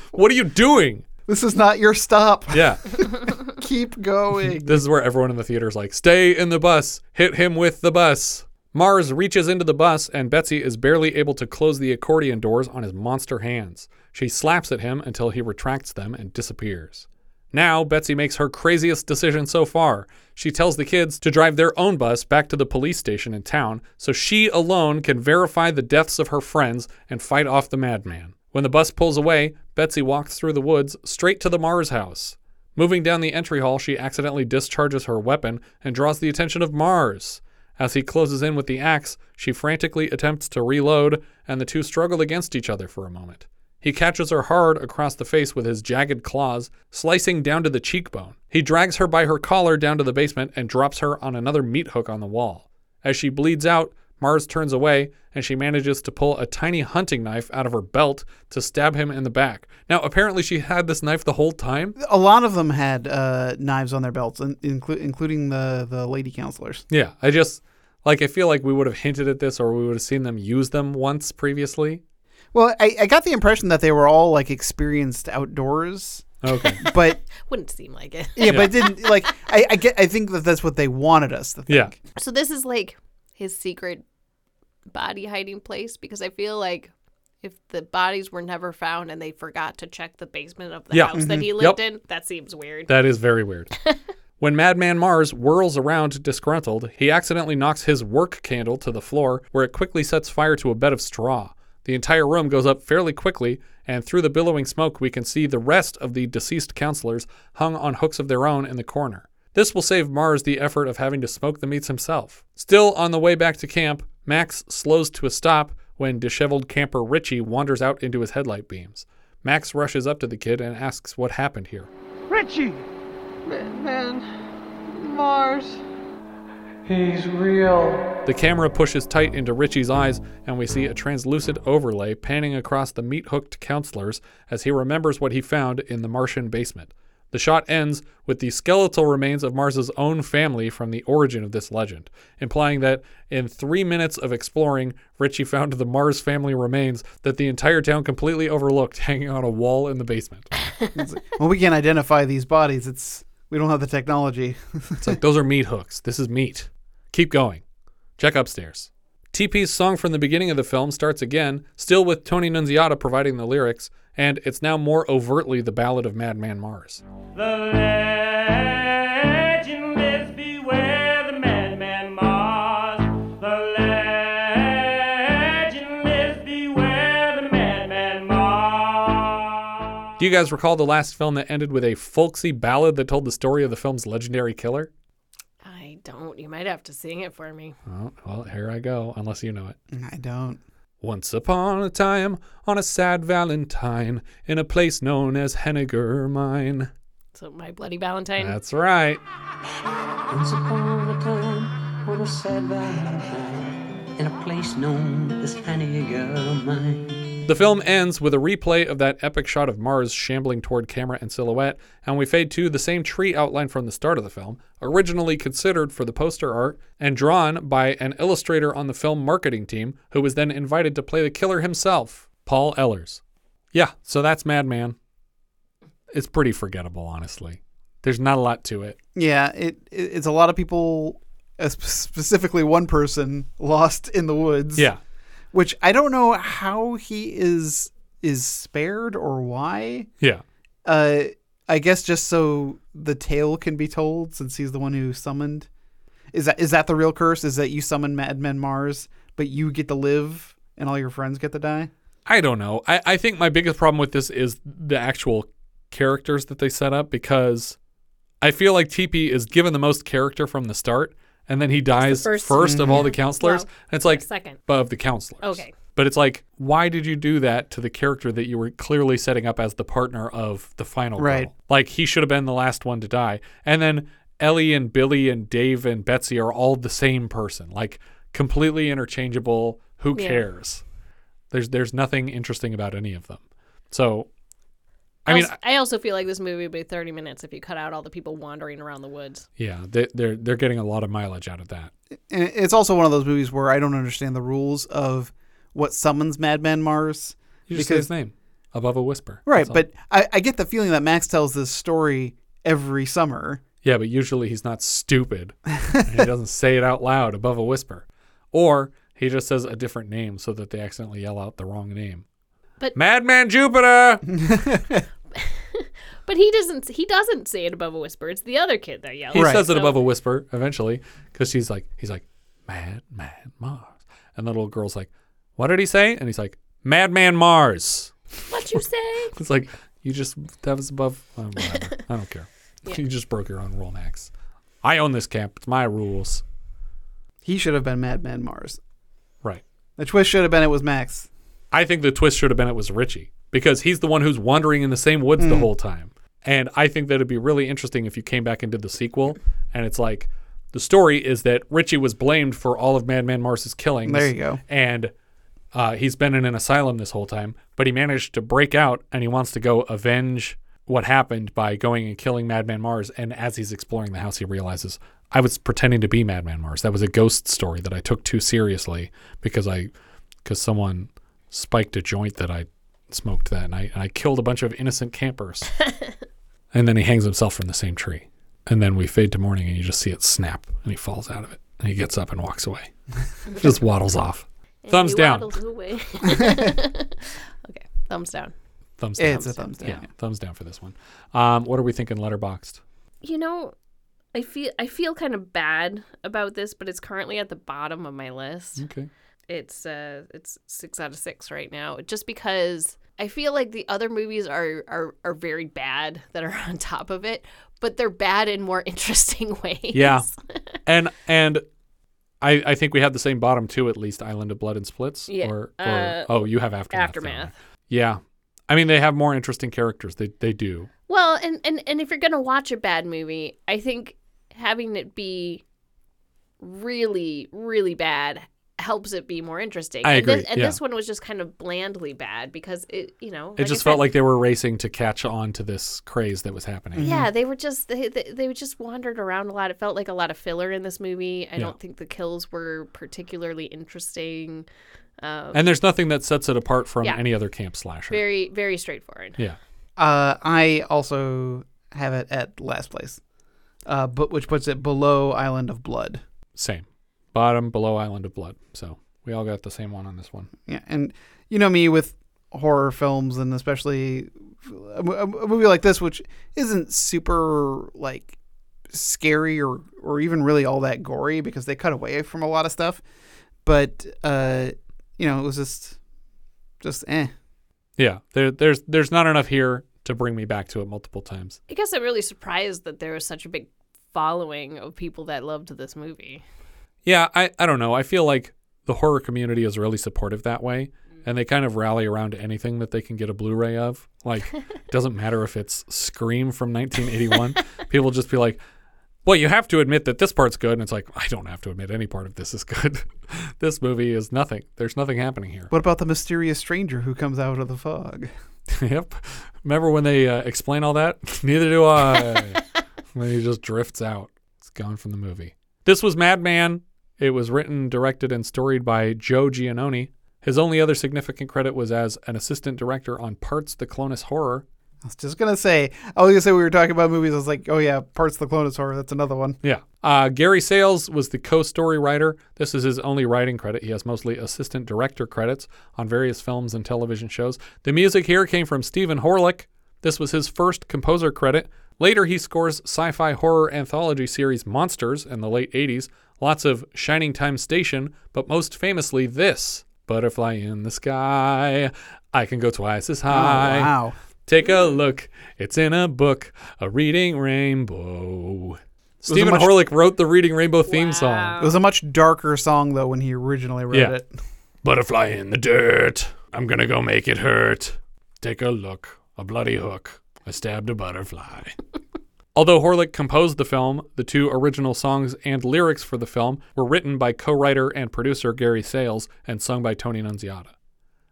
S6: what are you doing?
S8: this is not your stop.
S6: Yeah.
S8: Keep going.
S6: This is where everyone in the theater is like, stay in the bus, hit him with the bus. Marz reaches into the bus, and Betsy is barely able to close the accordion doors on his monster hands. She slaps at him until he retracts them and disappears. Now, Betsy makes her craziest decision so far. She tells the kids to drive their own bus back to the police station in town so she alone can verify the deaths of her friends and fight off the madman. When the bus pulls away, Betsy walks through the woods straight to the Marz house. Moving down the entry hall, she accidentally discharges her weapon and draws the attention of Marz. As he closes in with the axe, she frantically attempts to reload, and the two struggle against each other for a moment. He catches her hard across the face with his jagged claws, slicing down to the cheekbone. He drags her by her collar down to the basement and drops her on another meat hook on the wall. As she bleeds out, Marz turns away and she manages to pull a tiny hunting knife out of her belt to stab him in the back. Now, apparently, she had this knife the whole time.
S8: A lot of them had uh, knives on their belts, in- inclu- including the the lady counselors.
S6: Yeah, I just like I feel like we would have hinted at this or we would have seen them use them once previously.
S8: Well, I, I got the impression that they were all like experienced outdoors.
S6: Okay.
S8: But
S7: Wouldn't seem like it.
S8: yeah, but it didn't like I, I get I think that that's what they wanted us to think.
S6: Yeah.
S7: So this is like his secret body hiding place because I feel like if the bodies were never found and they forgot to check the basement of the
S6: Yeah.
S7: house that he
S6: Mhm.
S7: lived
S6: Yep.
S7: in, that seems weird.
S6: That is very weird. when Madman Marz whirls around disgruntled, he accidentally knocks his work candle to the floor, where it quickly sets fire to a bed of straw. The entire room goes up fairly quickly, and through the billowing smoke, we can see the rest of the deceased counselors hung on hooks of their own in the corner. This will save Marz the effort of having to smoke the meats himself. Still on the way back to camp, Max slows to a stop when disheveled camper Richie wanders out into his headlight beams. Max rushes up to the kid and asks what happened here.
S11: Richie!
S17: Man, man, Marz. He's real.
S6: The camera pushes tight into Richie's eyes, and we see a translucent overlay panning across the meat hooked counselors as he remembers what he found in the Martian basement. The shot ends with the skeletal remains of Marz's own family from the origin of this legend, implying that in three minutes of exploring, Richie found the Marz family remains that the entire town completely overlooked hanging on a wall in the basement.
S8: Well, we can't identify these bodies. It's we don't have the technology.
S6: It's like those are meat hooks. This is meat. Keep going. Check upstairs. TP's song from the beginning of the film starts again, still with Tony Nunziata providing the lyrics, and it's now more overtly the ballad of Madman
S22: Marz.
S6: Do you guys recall the last film that ended with a folksy ballad that told the story of the film's legendary killer?
S7: I don't. You might have to sing it for me.
S6: Oh, well, here I go, unless you know it.
S8: I don't.
S6: Once upon a time, on a sad Valentine, in a place known as Hanniger Mine.
S7: So my bloody Valentine.
S6: That's right.
S23: Once upon a time, on a sad Valentine, in a place known as Hanniger Mine.
S6: The film ends with a replay of that epic shot of Marz shambling toward camera and silhouette, and we fade to the same tree outline from the start of the film, originally considered for the poster art and drawn by an illustrator on the film marketing team who was then invited to play the killer himself, Paul Ehlers. Yeah, so that's Madman. It's pretty forgettable, honestly. There's not a lot to it.
S8: Yeah, it, it it's a lot of people, uh, specifically one person, lost in the woods.
S6: Yeah.
S8: Which I don't know how he is is spared or why.
S6: Yeah.
S8: Uh, I guess just so the tale can be told, since he's the one who summoned. Is that is that the real curse? Is that you summon Madman Marz, but you get to live and all your friends get to die?
S6: I don't know. I, I think my biggest problem with this is the actual characters that they set up because I feel like TP is given the most character from the start and then he dies
S7: first-
S6: first, of all the counselors.
S7: Well,
S6: and it's like
S7: second.
S6: but of the counselors.
S7: Okay.
S6: But it's like, why did you do that to the character that you were clearly setting up as the partner of the final
S8: Right.
S6: girl? Like he should have been the last one to die. And then Ellie and Billy and Dave and Betsy are all the same person, like completely interchangeable. Who
S7: Yeah.
S6: cares? There's there's nothing interesting about any of them. So, I
S7: I
S6: mean,
S7: I also feel like this movie would be 30 minutes if you cut out all the people wandering around the woods.
S6: yeah, they, they're they're getting a lot of mileage out of that.
S8: And it's also one of those movies where I don't understand the rules of what summons Madman Marz.
S6: You just say his name above a whisper.
S8: Right, but I, I get the feeling that Max tells this story every summer.
S6: Yeah, but usually he's not stupid. he doesn't say it out loud above a whisper. Or he just says a different name so that they accidentally yell out the wrong name.
S7: But
S6: Madman Jupiter!
S7: But But he doesn't. He doesn't say it above a whisper. It's the other kid that yells.
S6: He says it
S7: So-
S6: above a whisper eventually because she's like, he's like, Mad Man Marz. And the little girl's like, what did he say? And he's like, Madman Marz.
S7: What you say?
S6: It's like, you just, that was above, uh, whatever. I don't care. You just broke your own rule, Max. I own this camp. It's my rules.
S8: He should have been Madman Marz.
S6: Right.
S8: The twist should have been it was Max.
S6: I think the twist should have been it was Richie because he's the one who's wandering in the same woods the
S8: Mm.
S6: whole time. And I think that it'd be really interesting if you came back and did the sequel and it's like the story is that Richie was blamed for all of Madman Marz's killings.
S8: There you go.
S6: And uh, he's been in an asylum this whole time, but he managed to break out and he wants to go avenge what happened by going and killing Madman Marz. And as he's exploring the house, he realizes I was pretending to be Madman Marz. That was a ghost story that I took too seriously because I because someone spiked a joint that I smoked that night and I killed a bunch of innocent campers. and then he hangs himself from the same tree. And then we fade to morning and you just see it snap and he falls out of it and he gets up and walks away. just waddles off.
S7: And
S6: Thumbs
S7: he
S6: down.
S7: away. okay, thumbs down.
S6: Thumbs down.
S8: It's a thumbs down.
S6: Yeah, thumbs down for this one. Um, what are we thinking letterboxed?
S7: You know, I feel I feel kind of bad about this, but it's currently at the bottom of my list.
S6: Okay.
S7: It's uh it's six out of six right now, just because I feel like the other movies are are are very bad that are on top of it, but they're bad in more interesting ways.
S6: Yeah. and and I I think we have the same bottom two at least, Island of Blood and Splits.
S7: Yeah,
S6: Or, or
S7: uh,
S6: oh, you have Aftermath.
S7: Aftermath.
S6: Yeah. I mean they have more interesting characters. They they do.
S7: Well, and, and, and if you're going to watch a bad movie, I think having it be really, really bad helps it be more interesting.
S6: I
S7: and This,
S6: agree,
S7: and
S6: yeah.
S7: this one was just kind of blandly bad because it, you know,
S6: It
S7: I
S6: just
S7: said-
S6: felt like they were racing to catch on to this craze that was happening.
S7: Yeah, they were just they, they they just wandered around a lot. It felt like a lot of filler in this movie. I
S6: Yeah.
S7: don't think the kills were particularly interesting. Um,
S6: And there's nothing that sets it apart from
S7: Yeah.
S6: any other camp slasher.
S7: very very straightforward.
S6: Yeah.
S8: Uh, I also have it at last place, uh, but which puts it below Island of Blood.
S6: Same. Bottom below Island of Blood. So we all got the same one on this one.
S8: Yeah, and you know me with horror films, and especially a, movie like this, which isn't super like scary or or even really all that gory because they cut away from a lot of stuff. But uh, you know, it was just just eh.
S6: Yeah. There there's there's not enough here to bring me back to it multiple times.
S7: I guess I'm really surprised that there was such a big following of people that loved this movie.
S6: Yeah, I, I don't know. I feel like the horror community is really supportive that way. And they kind of rally around anything that they can get a Blu-ray of. Like, it doesn't matter if it's Scream from 1981. People just be like, "Well, you have to admit that this part's good." And it's like, I don't have to admit any part of this is good. this movie is nothing. There's nothing happening here.
S8: What about the mysterious stranger who comes out of the fog?
S6: yep. Remember when they uh, explain all that? Neither do I. and then he just drifts out. It's gone from the movie. This was Madman. It was written, directed, and storied by Joe Giannone. His only other significant credit was as an assistant director on Parts the Clonus Horror.
S8: I was just gonna say. I was gonna say we were talking about movies. I was like, oh yeah, parts the Clonus horror. That's another one.
S6: Yeah. Uh, Gary Sales was the co story writer. This is his only writing credit. He has mostly assistant director credits on various films and television shows. The music here came from Stephen Horelick. This was his first composer credit. Later, he scores sci fi horror anthology series Monsters in the late 80s, lots of Shining Time Station, but most famously this Butterfly in the Sky. I can go twice as oh, high.
S8: wow.
S6: Take a look. It's in a book, a reading rainbow. Stephen
S8: much-
S6: Horelick wrote the Reading Rainbow theme song.
S8: It was a much darker song though when he originally wrote
S6: Yeah.
S8: it.
S6: Butterfly in the dirt. I'm gonna go make it hurt. Take a look. A bloody hook. I stabbed a butterfly. Although Horelick composed the film, the two original songs and lyrics for the film were written by co writer and producer Gary Sales and sung by Tony Nunziata.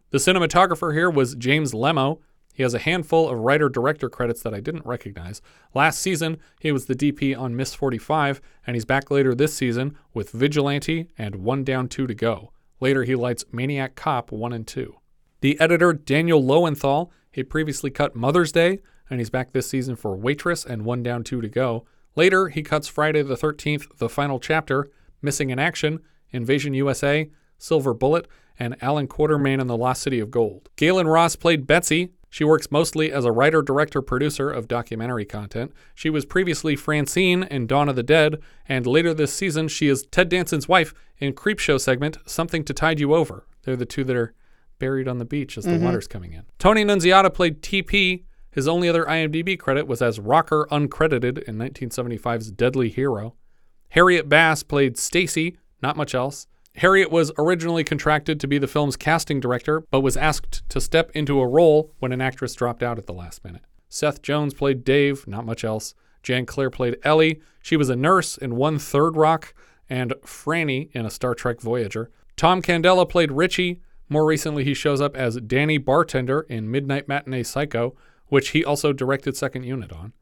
S6: The cinematographer here was James Lemmo. He has a handful of writer director credits that I didn't recognize. Last season, he was the DP on Miss 45, and he's back later this season with Vigilante and One Down, Two to Go. Later, he lights Maniac Cop 1 and 2. The editor, Daniel Loewenthal, he previously cut Mother's Day, and he's back this season for Waitress and One Down, Two to Go. Later, he cuts Friday the 13th, the final chapter, Missing in Action, Invasion USA, Silver Bullet, and Allan Quatermain and the Lost City of Gold. Gaylen Ross played Betsy. She works mostly as a writer, director, producer of documentary content. She was previously Francine in Dawn of the Dead, and later this season, she is Ted Danson's wife in Creepshow segment Something to Tide You Over. They're the two that are buried on the beach as the
S8: Mhm.
S6: water's coming in. Tony Nunziata played TP. His only other IMDb credit was as rocker uncredited in 1975's Deadly Hero. Harriet Bass played Stacy, not much else. Harriet was originally contracted to be the film's casting director, but was asked to step into a role when an actress dropped out at the last minute. Seth Jones played Dave, not much else. Jan Claire played Ellie. She was a nurse in One Third Rock and Franny in a Star Trek Voyager. Tom Candela played Richie. More recently, he shows up as Danny Bartender in Midnight Matinee Psycho, which he also directed second unit on.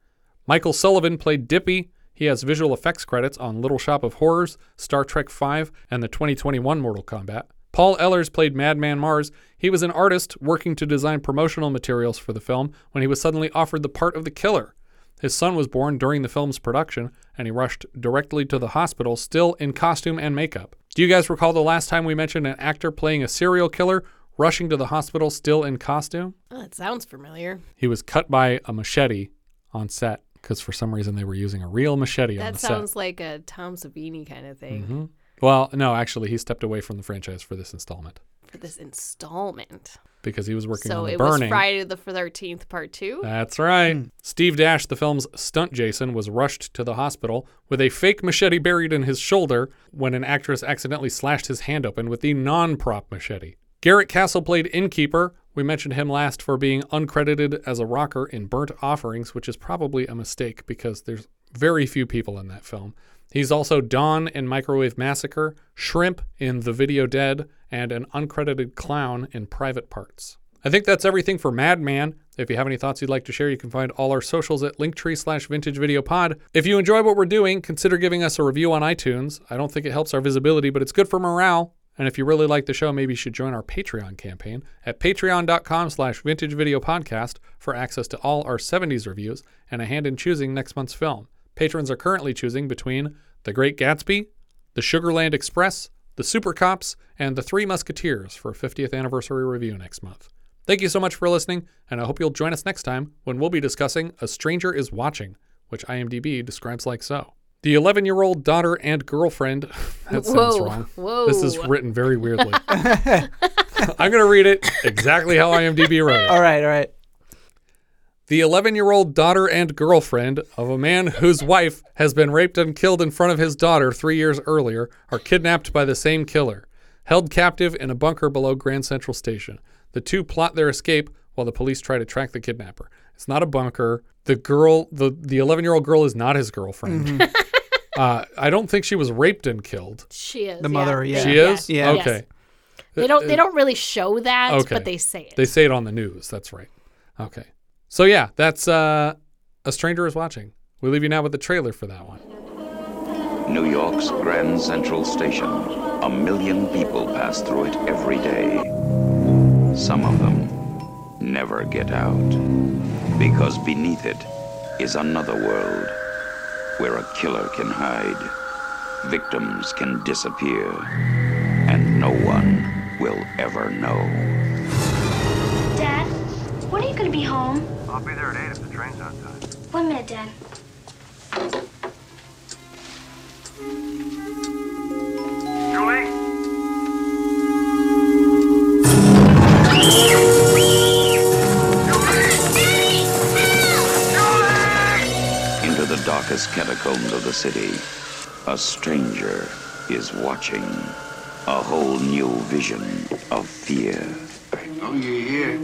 S6: Michael Sullivan played Dippy. He has visual effects credits on Little Shop of Horrors, Star Trek V, and the 2021 Mortal Kombat. Paul Ehlers played Madman Marz. He was an artist working to design promotional materials for the film when he was suddenly offered the part of the killer. His son was born during the film's production, and he rushed directly to the hospital, still in costume and makeup. Do you guys recall the last time we mentioned an actor playing a serial killer rushing to the hospital still in costume?
S7: Oh, that sounds familiar.
S6: He was cut by a machete on set because for some reason they were using a real machete on the set.
S7: That sounds like a Tom Savini kind of thing
S6: Mhm. Well, no, actually, he stepped away from the franchise for this installment
S7: for this installment.
S6: because he was working
S7: so
S6: on the
S7: it was Friday the Thirteenth Part Two.
S6: That's right. Steve Dash, the film's stunt Jason, was rushed to the hospital with a fake machete buried in his shoulder when an actress accidentally slashed his hand open with the non prop machete. Garrett Castle played Innkeeper. We mentioned him last for being uncredited as a rocker in Burnt Offerings, which is probably a mistake because there's very few people in that film. He's also Don in Microwave Massacre, Shrimp in The Video Dead, and an uncredited clown in Private Parts. I think that's everything for Madman. If you have any thoughts you'd like to share, you can find all our socials at linktree slash vintage video pod. If you enjoy what we're doing, consider giving us a review on iTunes. I don't think it helps our visibility, but it's good for morale. And if you really like the show, maybe you should join our Patreon campaign at patreon.com slash vintage video podcast for access to all our 70s reviews and a hand in choosing next month's film. Patrons are currently choosing between The Great Gatsby, The Sugarland Express, The Super Cops, and The Three Musketeers for a 50th anniversary review next month. Thank you so much for listening, and I hope you'll join us next time when we'll be discussing A Stranger is Watching, which IMDb describes like so. The 11 year old daughter and girlfriend. that sounds
S7: Whoa,
S6: wrong.
S7: whoa.
S6: This is written very weirdly. I'm going to read it exactly how IMDb wrote it.
S8: All right, all right.
S6: The 11 year old daughter and girlfriend of a man whose wife has been raped and killed in front of his daughter three years earlier are kidnapped by the same killer, held captive in a bunker below Grand Central Station. The two plot their escape while the police try to track the kidnapper. It's not a bunker. The girl, the the 11 year old girl, is not his girlfriend. Mm-hmm. uh, I don't think she was raped and killed.
S7: She is
S8: The mother, yeah.
S6: She
S7: Yeah.
S6: is.
S8: Yeah.
S6: Okay.
S7: They don't. They don't really show that,
S6: Okay.
S7: but they say it.
S6: They say it on the news. That's right. Okay. So yeah, that's uh, a stranger is watching. We leave you now with the trailer for that one.
S24: New York's Grand Central Station. A million people pass through it every day. Some of them never get out. Because beneath it is another world where a killer can hide, victims can disappear, and no one will ever know.
S25: Dad, when are you gonna be home?
S11: I'll be there at 8 if the train's on time.
S25: One minute, Dad.
S11: Julie?
S24: The darkest catacombs of the city, a stranger is watching. A whole new vision of fear. I know you're here.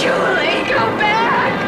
S25: Julie, go back!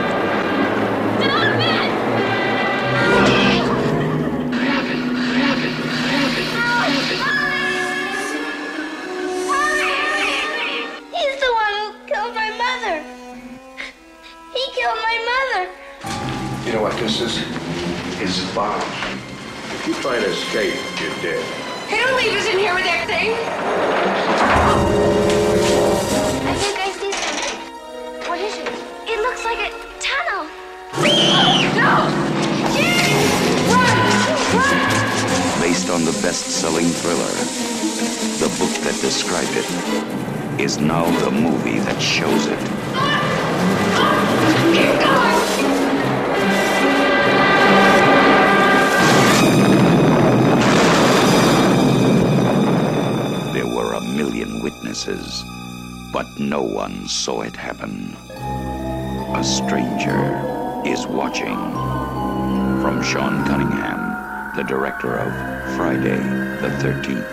S24: From Sean Cunningham, the director of Friday the 13th.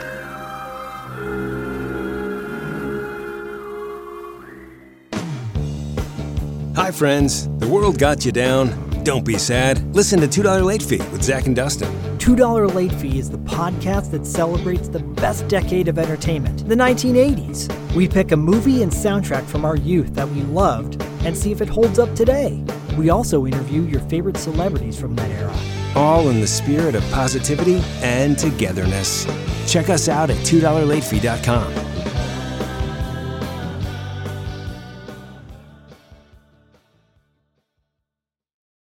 S26: Hi, friends. The world got you down. Don't be sad. Listen to $2 Late Fee with Zach and Dustin.
S27: $2 Late Fee is the podcast that celebrates the best decade of entertainment, the 1980s. We pick a movie and soundtrack from our youth that we loved and see if it holds up today. We also interview your favorite celebrities from that era.
S26: All in the spirit of positivity and togetherness. Check us out at $2LateFee.com.